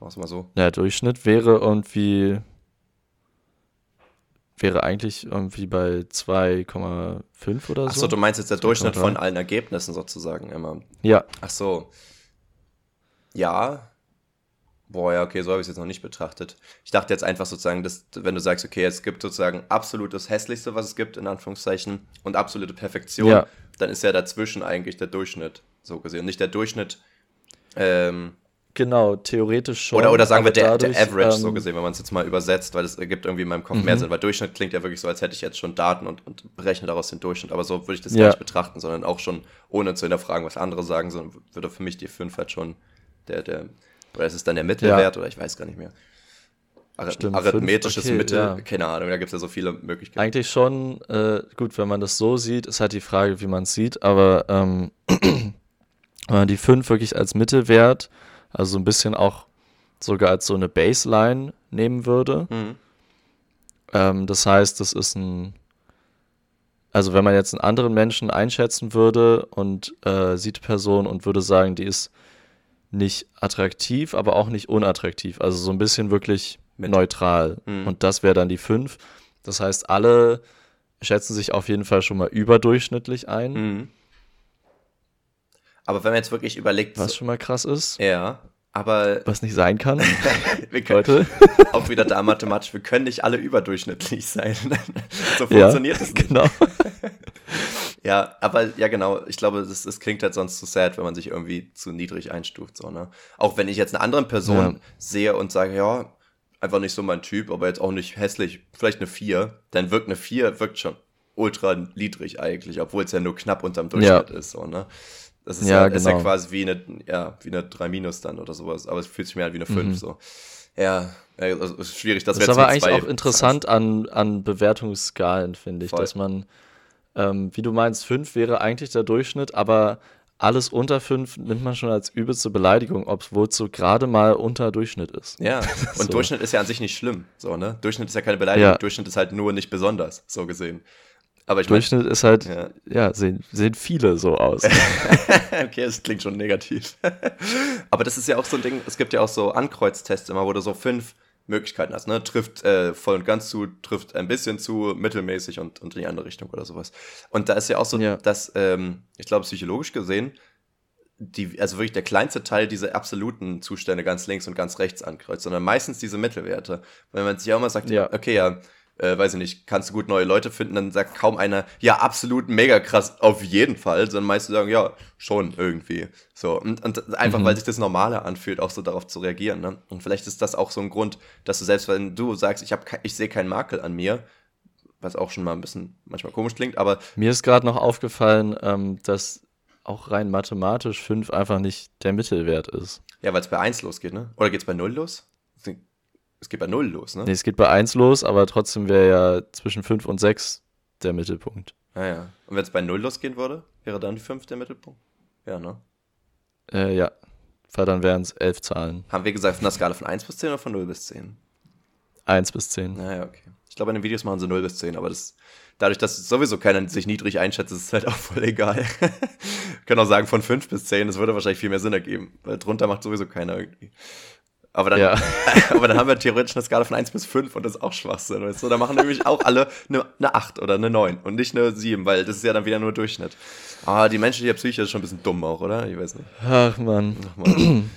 Mach's mal so. Der Durchschnitt wäre irgendwie, wäre eigentlich irgendwie bei 2,5 oder so. Achso, du meinst jetzt der Durchschnitt von allen Ergebnissen sozusagen immer. Ja. Ach so. Ja. Boah, ja, okay, so habe ich es jetzt noch nicht betrachtet. Ich dachte jetzt einfach sozusagen, dass, wenn du sagst, okay, es gibt sozusagen absolutes Hässlichste, was es gibt, in Anführungszeichen, und absolute Perfektion, ja. dann ist ja dazwischen eigentlich der Durchschnitt, so gesehen. Und nicht der Durchschnitt, ähm, Genau, theoretisch schon. Oder, oder sagen wir der, dadurch, der Average, ähm, so gesehen, wenn man es jetzt mal übersetzt, weil es ergibt irgendwie in meinem Kopf mehr mhm. Sinn, weil Durchschnitt klingt ja wirklich so, als hätte ich jetzt schon Daten und, und berechne daraus den Durchschnitt, aber so würde ich das ja. gar nicht betrachten, sondern auch schon ohne zu hinterfragen, was andere sagen, sondern würde für mich die 5 halt schon der, der, oder ist es dann der Mittelwert ja. oder ich weiß gar nicht mehr. Ar Stimmt, Arithmetisches okay, Mittel, ja. keine Ahnung, da gibt es ja so viele Möglichkeiten. Eigentlich schon, äh, gut, wenn man das so sieht, ist halt die Frage, wie man es sieht, aber ähm, [CLEARS THROAT] wenn man die 5 wirklich als Mittelwert also so ein bisschen auch sogar als so eine Baseline nehmen würde. Mhm. Ähm, das heißt, das ist ein, also wenn man jetzt einen anderen Menschen einschätzen würde und äh, sieht die Person und würde sagen, die ist nicht attraktiv, aber auch nicht unattraktiv. Also so ein bisschen wirklich Mit. neutral. Mhm. Und das wäre dann die 5. Das heißt, alle schätzen sich auf jeden Fall schon mal überdurchschnittlich ein. Mhm. Aber wenn man jetzt wirklich überlegt. Was schon mal krass ist. Ja. Aber. Was nicht sein kann. [LAUGHS] wir können, Leute. [LAUGHS] auch wieder da mathematisch, wir können nicht alle überdurchschnittlich sein. [LAUGHS] so funktioniert ja, es nicht. Genau. ja, aber ja, genau. Ich glaube, das, das klingt halt sonst zu sad, wenn man sich irgendwie zu niedrig einstuft. So, ne? Auch wenn ich jetzt eine andere Person ja. sehe und sage, ja, einfach nicht so mein Typ, aber jetzt auch nicht hässlich, vielleicht eine 4, dann wirkt eine 4, wirkt schon ultra niedrig eigentlich, obwohl es ja nur knapp unterm Durchschnitt ja. ist. So, ne? Das ist ja, ja, genau. ist ja genau. quasi wie eine, ja, wie eine 3 Minus dann oder sowas, aber es fühlt sich mehr an wie eine 5 mhm. so. Ja, also ist schwierig. Das, das ist aber eigentlich auch interessant an, an Bewertungsskalen, finde ich, Voll. dass man, ähm, wie du meinst, 5 wäre eigentlich der Durchschnitt, aber alles unter 5 nimmt man schon als übelste Beleidigung, obwohl es so gerade mal unter Durchschnitt ist. Ja, [LAUGHS] und so. Durchschnitt ist ja an sich nicht schlimm, so, ne? Durchschnitt ist ja keine Beleidigung, ja. Durchschnitt ist halt nur nicht besonders, so gesehen. Aber ich Durchschnitt mein, ist halt, ja, ja sehen, sehen viele so aus. [LAUGHS] okay, das klingt schon negativ. [LAUGHS] Aber das ist ja auch so ein Ding, es gibt ja auch so Ankreuztests immer, wo du so fünf Möglichkeiten hast, ne? Trifft äh, voll und ganz zu, trifft ein bisschen zu, mittelmäßig und, und in die andere Richtung oder sowas. Und da ist ja auch so, ja. dass, ähm, ich glaube, psychologisch gesehen, die, also wirklich der kleinste Teil diese absoluten Zustände ganz links und ganz rechts ankreuzt, sondern meistens diese Mittelwerte. Weil man sich auch immer sagt, ja. okay, ja, äh, weiß ich nicht, kannst du gut neue Leute finden, dann sagt kaum einer, ja, absolut mega krass, auf jeden Fall, sondern meistens sagen, ja, schon irgendwie. So, und, und einfach, mhm. weil sich das Normale anfühlt, auch so darauf zu reagieren. Ne? Und vielleicht ist das auch so ein Grund, dass du selbst, wenn du sagst, ich, ich sehe keinen Makel an mir, was auch schon mal ein bisschen manchmal komisch klingt, aber. Mir ist gerade noch aufgefallen, ähm, dass auch rein mathematisch 5 einfach nicht der Mittelwert ist. Ja, weil es bei 1 losgeht, ne? Oder geht es bei 0 los? Es geht bei 0 los, ne? Nee, es geht bei 1 los, aber trotzdem wäre ja zwischen 5 und 6 der Mittelpunkt. Ah ja. Und wenn es bei 0 losgehen würde, wäre dann 5 der Mittelpunkt? Ja, ne? Äh, ja. Weil dann wären es 11 Zahlen. Haben wir gesagt von der Skala von 1 bis 10 oder von 0 bis 10? 1 bis 10. Naja, okay. Ich glaube, in den Videos machen sie 0 bis 10, aber das, dadurch, dass sowieso keiner sich niedrig einschätzt, ist es halt auch voll egal. [LAUGHS] können auch sagen von 5 bis 10, das würde wahrscheinlich viel mehr Sinn ergeben, weil drunter macht sowieso keiner irgendwie. Aber dann, ja. [LAUGHS] aber dann haben wir theoretisch eine Skala von 1 bis 5 und das ist auch Schwachsinn. Weißt du? Da machen nämlich auch alle eine, eine 8 oder eine 9 und nicht eine 7, weil das ist ja dann wieder nur Durchschnitt. Aber die menschliche Psyche ist schon ein bisschen dumm auch, oder? Ich weiß nicht. Ach man. [CLEARS THROAT]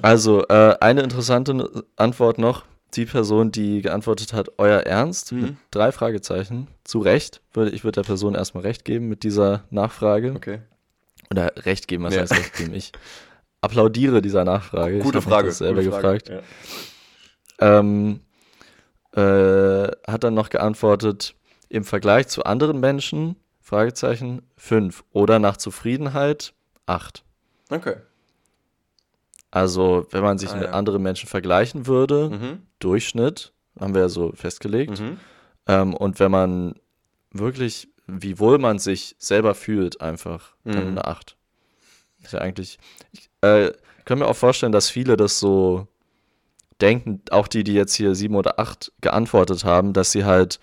Also, äh, eine interessante Antwort noch. Die Person, die geantwortet hat, euer Ernst, mhm. mit drei Fragezeichen. Zu Recht. Ich würde der Person erstmal Recht geben mit dieser Nachfrage. Okay. Oder Recht geben, was ja. heißt Recht geben? Ich [LAUGHS] applaudiere dieser Nachfrage. Gute ich Frage. Das selber gefragt. Ja. Ähm, äh, hat dann noch geantwortet, im Vergleich zu anderen Menschen, Fragezeichen, 5 oder nach Zufriedenheit 8. Okay. Also, wenn man sich ah, mit ja. anderen Menschen vergleichen würde, mhm. Durchschnitt, haben wir ja so festgelegt. Mhm. Ähm, und wenn man wirklich, wie wohl man sich selber fühlt, einfach, dann mhm. eine 8. Ist ja eigentlich, ich äh, kann mir auch vorstellen, dass viele das so denken, auch die, die jetzt hier sieben oder acht geantwortet haben, dass sie halt,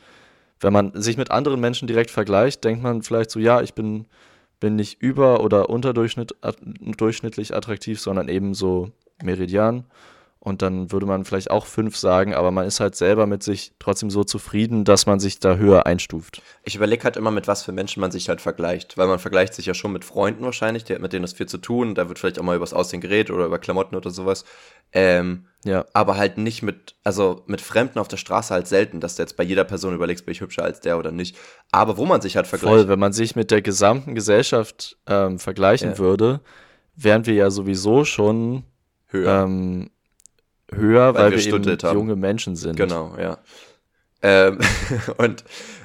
wenn man sich mit anderen Menschen direkt vergleicht, denkt man vielleicht so, ja, ich bin, bin nicht über- oder unterdurchschnittlich attraktiv, sondern eben so Meridian. Und dann würde man vielleicht auch fünf sagen, aber man ist halt selber mit sich trotzdem so zufrieden, dass man sich da höher einstuft. Ich überlege halt immer, mit was für Menschen man sich halt vergleicht. Weil man vergleicht sich ja schon mit Freunden wahrscheinlich, die hat mit denen das viel zu tun. Da wird vielleicht auch mal über das Aussehen geredet oder über Klamotten oder sowas. Ähm, ja. Aber halt nicht mit, also mit Fremden auf der Straße halt selten, dass du jetzt bei jeder Person überlegst, bin ich hübscher als der oder nicht. Aber wo man sich halt vergleicht. Voll, wenn man sich mit der gesamten Gesellschaft ähm, vergleichen ja. würde, wären wir ja sowieso schon höher. Ähm, höher, weil, weil wir, wir eben haben. junge Menschen sind. Genau, ja. Ähm, [LAUGHS] und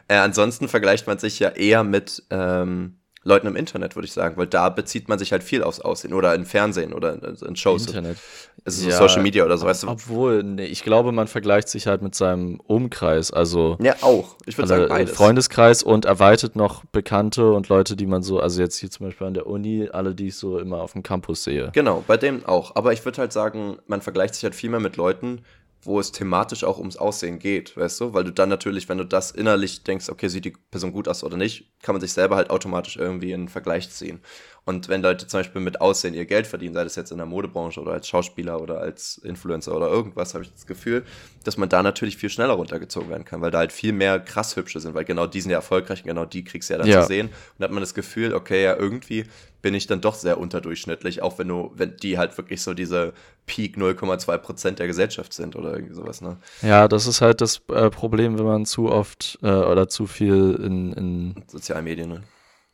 äh, ansonsten vergleicht man sich ja eher mit ähm, Leuten im Internet, würde ich sagen, weil da bezieht man sich halt viel aufs Aussehen oder im Fernsehen oder in Shows. Internet. Es ist ja, so Social Media oder so, weißt du. Obwohl, nee, ich glaube, man vergleicht sich halt mit seinem Umkreis, also. Ja, auch. Ich würde sagen, beides. Freundeskreis und erweitert noch Bekannte und Leute, die man so, also jetzt hier zum Beispiel an der Uni, alle, die ich so immer auf dem Campus sehe. Genau, bei dem auch. Aber ich würde halt sagen, man vergleicht sich halt viel mehr mit Leuten, wo es thematisch auch ums Aussehen geht, weißt du? Weil du dann natürlich, wenn du das innerlich denkst, okay, sieht die Person gut aus oder nicht, kann man sich selber halt automatisch irgendwie in einen Vergleich ziehen. Und wenn Leute zum Beispiel mit Aussehen ihr Geld verdienen, sei das jetzt in der Modebranche oder als Schauspieler oder als Influencer oder irgendwas, habe ich das Gefühl, dass man da natürlich viel schneller runtergezogen werden kann, weil da halt viel mehr krass hübsche sind, weil genau die sind ja erfolgreich und genau die kriegst du ja dann ja. zu sehen. Und da hat man das Gefühl, okay, ja, irgendwie bin ich dann doch sehr unterdurchschnittlich, auch wenn du, wenn die halt wirklich so diese Peak 0,2 Prozent der Gesellschaft sind oder irgendwie sowas, ne? Ja, das ist halt das äh, Problem, wenn man zu oft äh, oder zu viel in, in Sozialmedien, ne?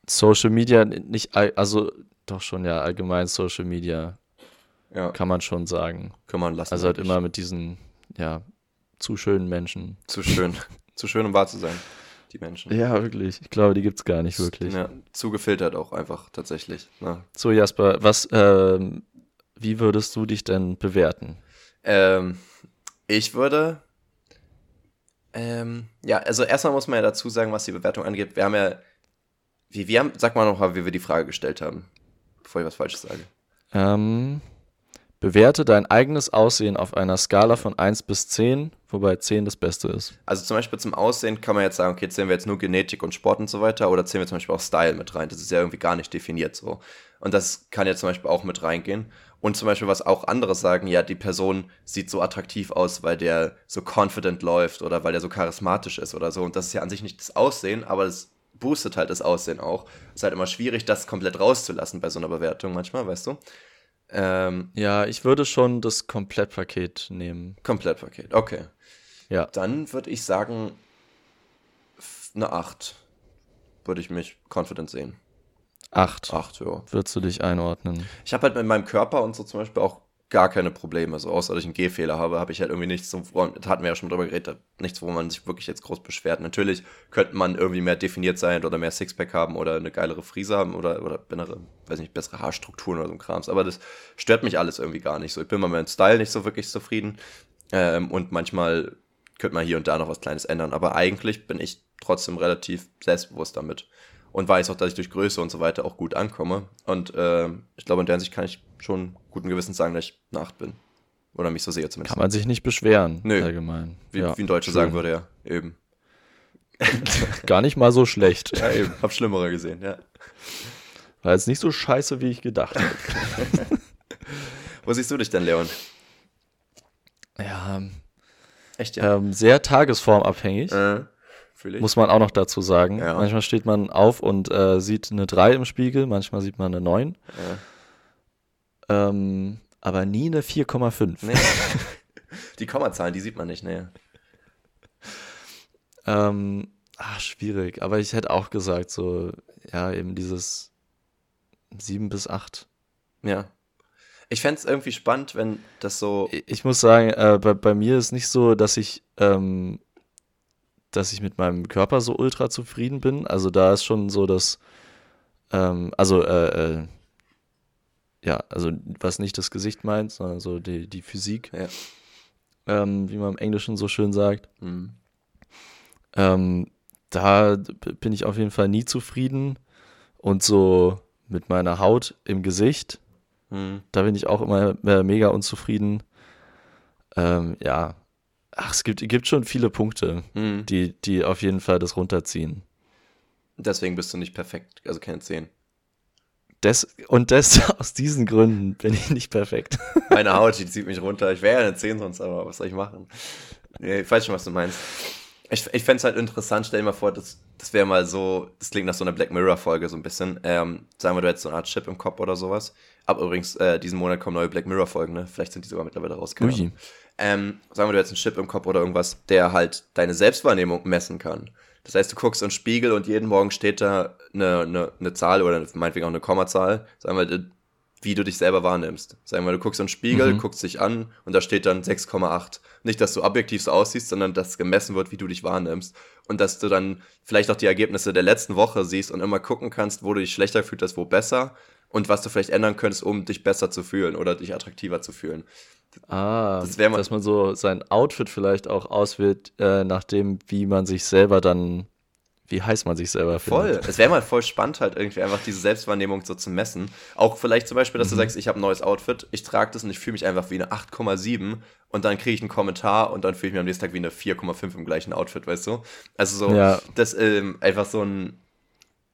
Social Media nicht, also doch schon ja allgemein Social Media. Ja. Kann man schon sagen. Kann man lassen. Also halt immer mit diesen, ja, zu schönen Menschen. Zu schön. [LAUGHS] zu schön, um wahr zu sein. Die Menschen. Ja, wirklich. Ich glaube, die gibt es gar nicht wirklich. Ja, zu gefiltert auch einfach tatsächlich. Ne? So, Jasper, was, ähm, wie würdest du dich denn bewerten? Ähm, ich würde. Ähm, ja, also erstmal muss man ja dazu sagen, was die Bewertung angeht. Wir haben ja wie, wir haben, sag mal noch mal, wie wir die Frage gestellt haben, bevor ich was Falsches sage. Ähm, bewerte dein eigenes Aussehen auf einer Skala von 1 bis 10, wobei 10 das Beste ist. Also zum Beispiel zum Aussehen kann man jetzt sagen, okay, zählen wir jetzt nur Genetik und Sport und so weiter, oder zählen wir zum Beispiel auch Style mit rein. Das ist ja irgendwie gar nicht definiert so. Und das kann ja zum Beispiel auch mit reingehen. Und zum Beispiel, was auch andere sagen, ja, die Person sieht so attraktiv aus, weil der so confident läuft oder weil der so charismatisch ist oder so. Und das ist ja an sich nicht das Aussehen, aber das boostet halt das Aussehen auch. Ist halt immer schwierig, das komplett rauszulassen bei so einer Bewertung manchmal, weißt du? Ähm, ja, ich würde schon das Komplettpaket nehmen. Komplettpaket, okay. Ja. Dann würde ich sagen, eine 8. Würde ich mich confident sehen. 8. 8, ja. Würdest du dich einordnen? Ich habe halt mit meinem Körper und so zum Beispiel auch gar keine Probleme. So, außer dass ich einen Gehfehler habe, habe ich halt irgendwie nichts, da hatten wir ja schon drüber geredet, nichts, wo man sich wirklich jetzt groß beschwert. Natürlich könnte man irgendwie mehr definiert sein oder mehr Sixpack haben oder eine geilere Frise haben oder, oder bessere, weiß nicht, bessere Haarstrukturen oder so ein Krams. Aber das stört mich alles irgendwie gar nicht so. Ich bin mit meinem Style nicht so wirklich zufrieden. Ähm, und manchmal könnte man hier und da noch was Kleines ändern. Aber eigentlich bin ich trotzdem relativ selbstbewusst damit und weiß auch, dass ich durch Größe und so weiter auch gut ankomme. Und äh, ich glaube, in der Hinsicht kann ich schon guten Gewissens sagen, dass ich eine 8 bin. Oder mich so sehe zumindest. Kann man sich nicht beschweren, Nö. allgemein. Wie, ja, wie ein Deutscher sagen würde, ja, eben. [LAUGHS] Gar nicht mal so schlecht. Ja, eben. Hab Schlimmere gesehen, ja. War jetzt nicht so scheiße, wie ich gedacht habe. [LAUGHS] Wo siehst du dich denn, Leon? Ja. Echt, ja? Ähm, sehr tagesformabhängig. Äh. Muss man auch noch dazu sagen. Ja. Manchmal steht man auf und äh, sieht eine 3 im Spiegel, manchmal sieht man eine 9. Ja. Ähm, aber nie eine 4,5. Nee. [LAUGHS] die Kommazahlen, die sieht man nicht, ne. Ähm, ach, schwierig. Aber ich hätte auch gesagt, so, ja, eben dieses 7 bis 8. Ja. Ich fände es irgendwie spannend, wenn das so. Ich muss sagen, äh, bei, bei mir ist nicht so, dass ich ähm, dass ich mit meinem Körper so ultra zufrieden bin. Also da ist schon so das, ähm, also äh, äh, ja, also was nicht das Gesicht meint, sondern so die, die Physik, ja. ähm, wie man im Englischen so schön sagt. Mhm. Ähm, da bin ich auf jeden Fall nie zufrieden. Und so mit meiner Haut im Gesicht, mhm. da bin ich auch immer mega unzufrieden. Ähm, ja, Ach, es gibt, gibt schon viele Punkte, mhm. die, die auf jeden Fall das runterziehen. Deswegen bist du nicht perfekt, also keine 10. Des, und das, [LAUGHS] aus diesen Gründen bin ich nicht perfekt. [LAUGHS] Meine Haut, die zieht mich runter. Ich wäre ja eine 10 sonst, aber was soll ich machen? Ich weiß schon, was du meinst. Ich, ich fände es halt interessant, stell dir mal vor, das, das wäre mal so, das klingt nach so einer Black Mirror-Folge so ein bisschen. Ähm, sagen wir, du hättest so eine Art Chip im Kopf oder sowas. Aber übrigens, äh, diesen Monat kommen neue Black Mirror-Folgen, ne? Vielleicht sind die sogar mittlerweile rausgekommen. Ähm, sagen wir, du hättest einen Chip im Kopf oder irgendwas, der halt deine Selbstwahrnehmung messen kann. Das heißt, du guckst in den Spiegel und jeden Morgen steht da eine, eine, eine Zahl oder meinetwegen auch eine Kommazahl, sagen wir, wie du dich selber wahrnimmst. Sagen wir, du guckst in den Spiegel, mhm. guckst dich an und da steht dann 6,8. Nicht, dass du objektiv so aussiehst, sondern dass gemessen wird, wie du dich wahrnimmst. Und dass du dann vielleicht auch die Ergebnisse der letzten Woche siehst und immer gucken kannst, wo du dich schlechter fühlst, wo besser und was du vielleicht ändern könntest, um dich besser zu fühlen oder dich attraktiver zu fühlen. Ah, das dass man so sein Outfit vielleicht auch auswählt, äh, nach dem, wie man sich selber dann, wie heiß man sich selber Voll. Es wäre mal voll spannend, halt irgendwie einfach diese Selbstwahrnehmung so zu messen. Auch vielleicht zum Beispiel, dass mhm. du sagst, ich habe ein neues Outfit, ich trage das und ich fühle mich einfach wie eine 8,7 und dann kriege ich einen Kommentar und dann fühle ich mich am nächsten Tag wie eine 4,5 im gleichen Outfit, weißt du? Also so, ja. das ähm, einfach so ein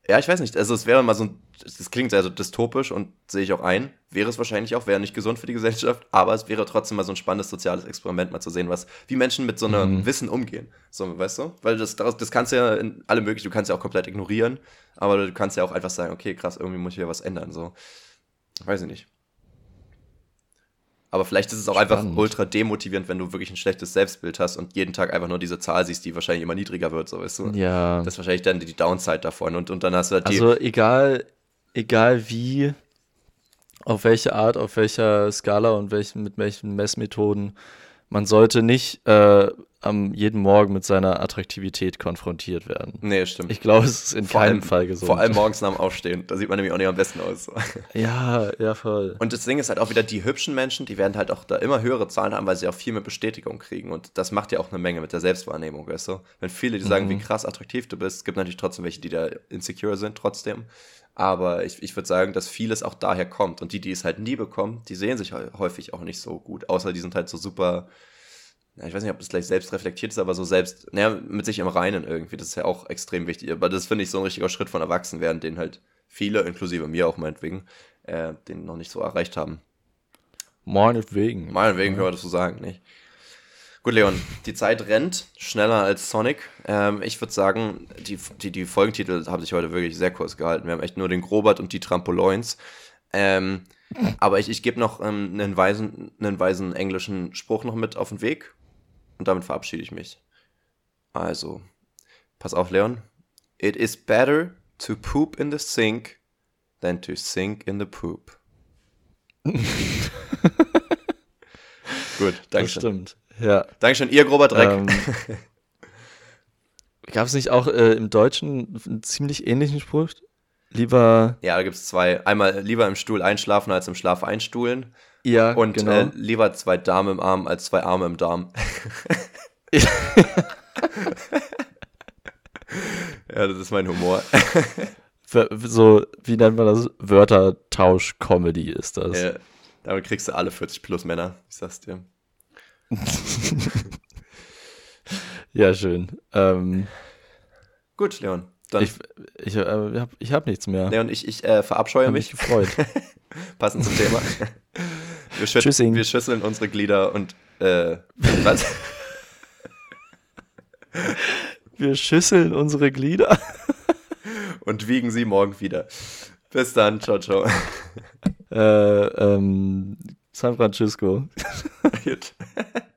ja, ich weiß nicht. Also es wäre mal so ein, das klingt sehr so dystopisch und sehe ich auch ein. Wäre es wahrscheinlich auch, wäre nicht gesund für die Gesellschaft, aber es wäre trotzdem mal so ein spannendes soziales Experiment, mal zu sehen, was, wie Menschen mit so einem mhm. Wissen umgehen. So, weißt du? Weil das, das kannst du ja in alle möglichen, du kannst ja auch komplett ignorieren, aber du kannst ja auch einfach sagen, okay, krass, irgendwie muss ich ja was ändern. So. Weiß ich nicht. Aber vielleicht ist es auch Spannend. einfach ultra demotivierend, wenn du wirklich ein schlechtes Selbstbild hast und jeden Tag einfach nur diese Zahl siehst, die wahrscheinlich immer niedriger wird, so weißt du. Ja. Das ist wahrscheinlich dann die Downside davon. Und, und dann hast du halt die. Also egal, egal wie, auf welche Art, auf welcher Skala und welchen, mit welchen Messmethoden, man sollte nicht äh, am jeden Morgen mit seiner Attraktivität konfrontiert werden. Nee, stimmt. Ich glaube, es ist in vor keinem allem, Fall gesund. Vor allem morgens nach dem Aufstehen. Da sieht man nämlich auch nicht am besten aus. [LAUGHS] Ja, ja, voll. Und das Ding ist halt auch wieder, die hübschen Menschen, die werden halt auch da immer höhere Zahlen haben, weil sie auch viel mehr Bestätigung kriegen. Und das macht ja auch eine Menge mit der Selbstwahrnehmung, weißt du? Wenn viele, die sagen, mhm. wie krass attraktiv du bist, gibt natürlich trotzdem welche, die da insecure sind, trotzdem. Aber ich, ich würde sagen, dass vieles auch daher kommt. Und die, die es halt nie bekommen, die sehen sich häufig auch nicht so gut. Außer die sind halt so super ich weiß nicht, ob das gleich selbst reflektiert ist, aber so selbst, naja, mit sich im Reinen irgendwie, das ist ja auch extrem wichtig. Aber das finde ich so ein richtiger Schritt von Erwachsenwerden, den halt viele, inklusive mir auch meinetwegen, äh, den noch nicht so erreicht haben. Meinetwegen. Meinetwegen können wir das so sagen, nicht? Gut, Leon, die Zeit rennt schneller als Sonic. Ähm, ich würde sagen, die, die, die Folgentitel haben sich heute wirklich sehr kurz gehalten. Wir haben echt nur den Grobert und die Trampolins. Ähm, aber ich, ich gebe noch ähm, einen, weisen, einen weisen englischen Spruch noch mit auf den Weg. Und damit verabschiede ich mich. Also, pass auf, Leon. It is better to poop in the sink than to sink in the poop. [LAUGHS] Gut, danke schön. Stimmt, ja. Dankeschön, ihr grober Dreck. Ähm, [LAUGHS] Gab es nicht auch äh, im Deutschen einen ziemlich ähnlichen Spruch? Lieber. Ja, da gibt es zwei. Einmal lieber im Stuhl einschlafen als im Schlaf einstuhlen. Ja, und genau. äh, lieber zwei Damen im Arm als zwei Arme im Darm. [LAUGHS] ja, das ist mein Humor. [LAUGHS] so, wie nennt man das? Wörtertausch-Comedy ist das. Ja, damit kriegst du alle 40 plus Männer, ich sag's dir. [LAUGHS] ja, schön. Ähm, Gut, Leon. Dann ich ich äh, habe ich hab nichts mehr. Leon, ich, ich äh, verabscheue hab mich. mich gefreut. Passend zum Thema. Wir, schüt wir schüsseln unsere Glieder und äh, was? Wir schüsseln unsere Glieder. und wiegen sie morgen wieder. Bis dann, ciao, ciao. Äh, ähm, San Francisco. [LAUGHS]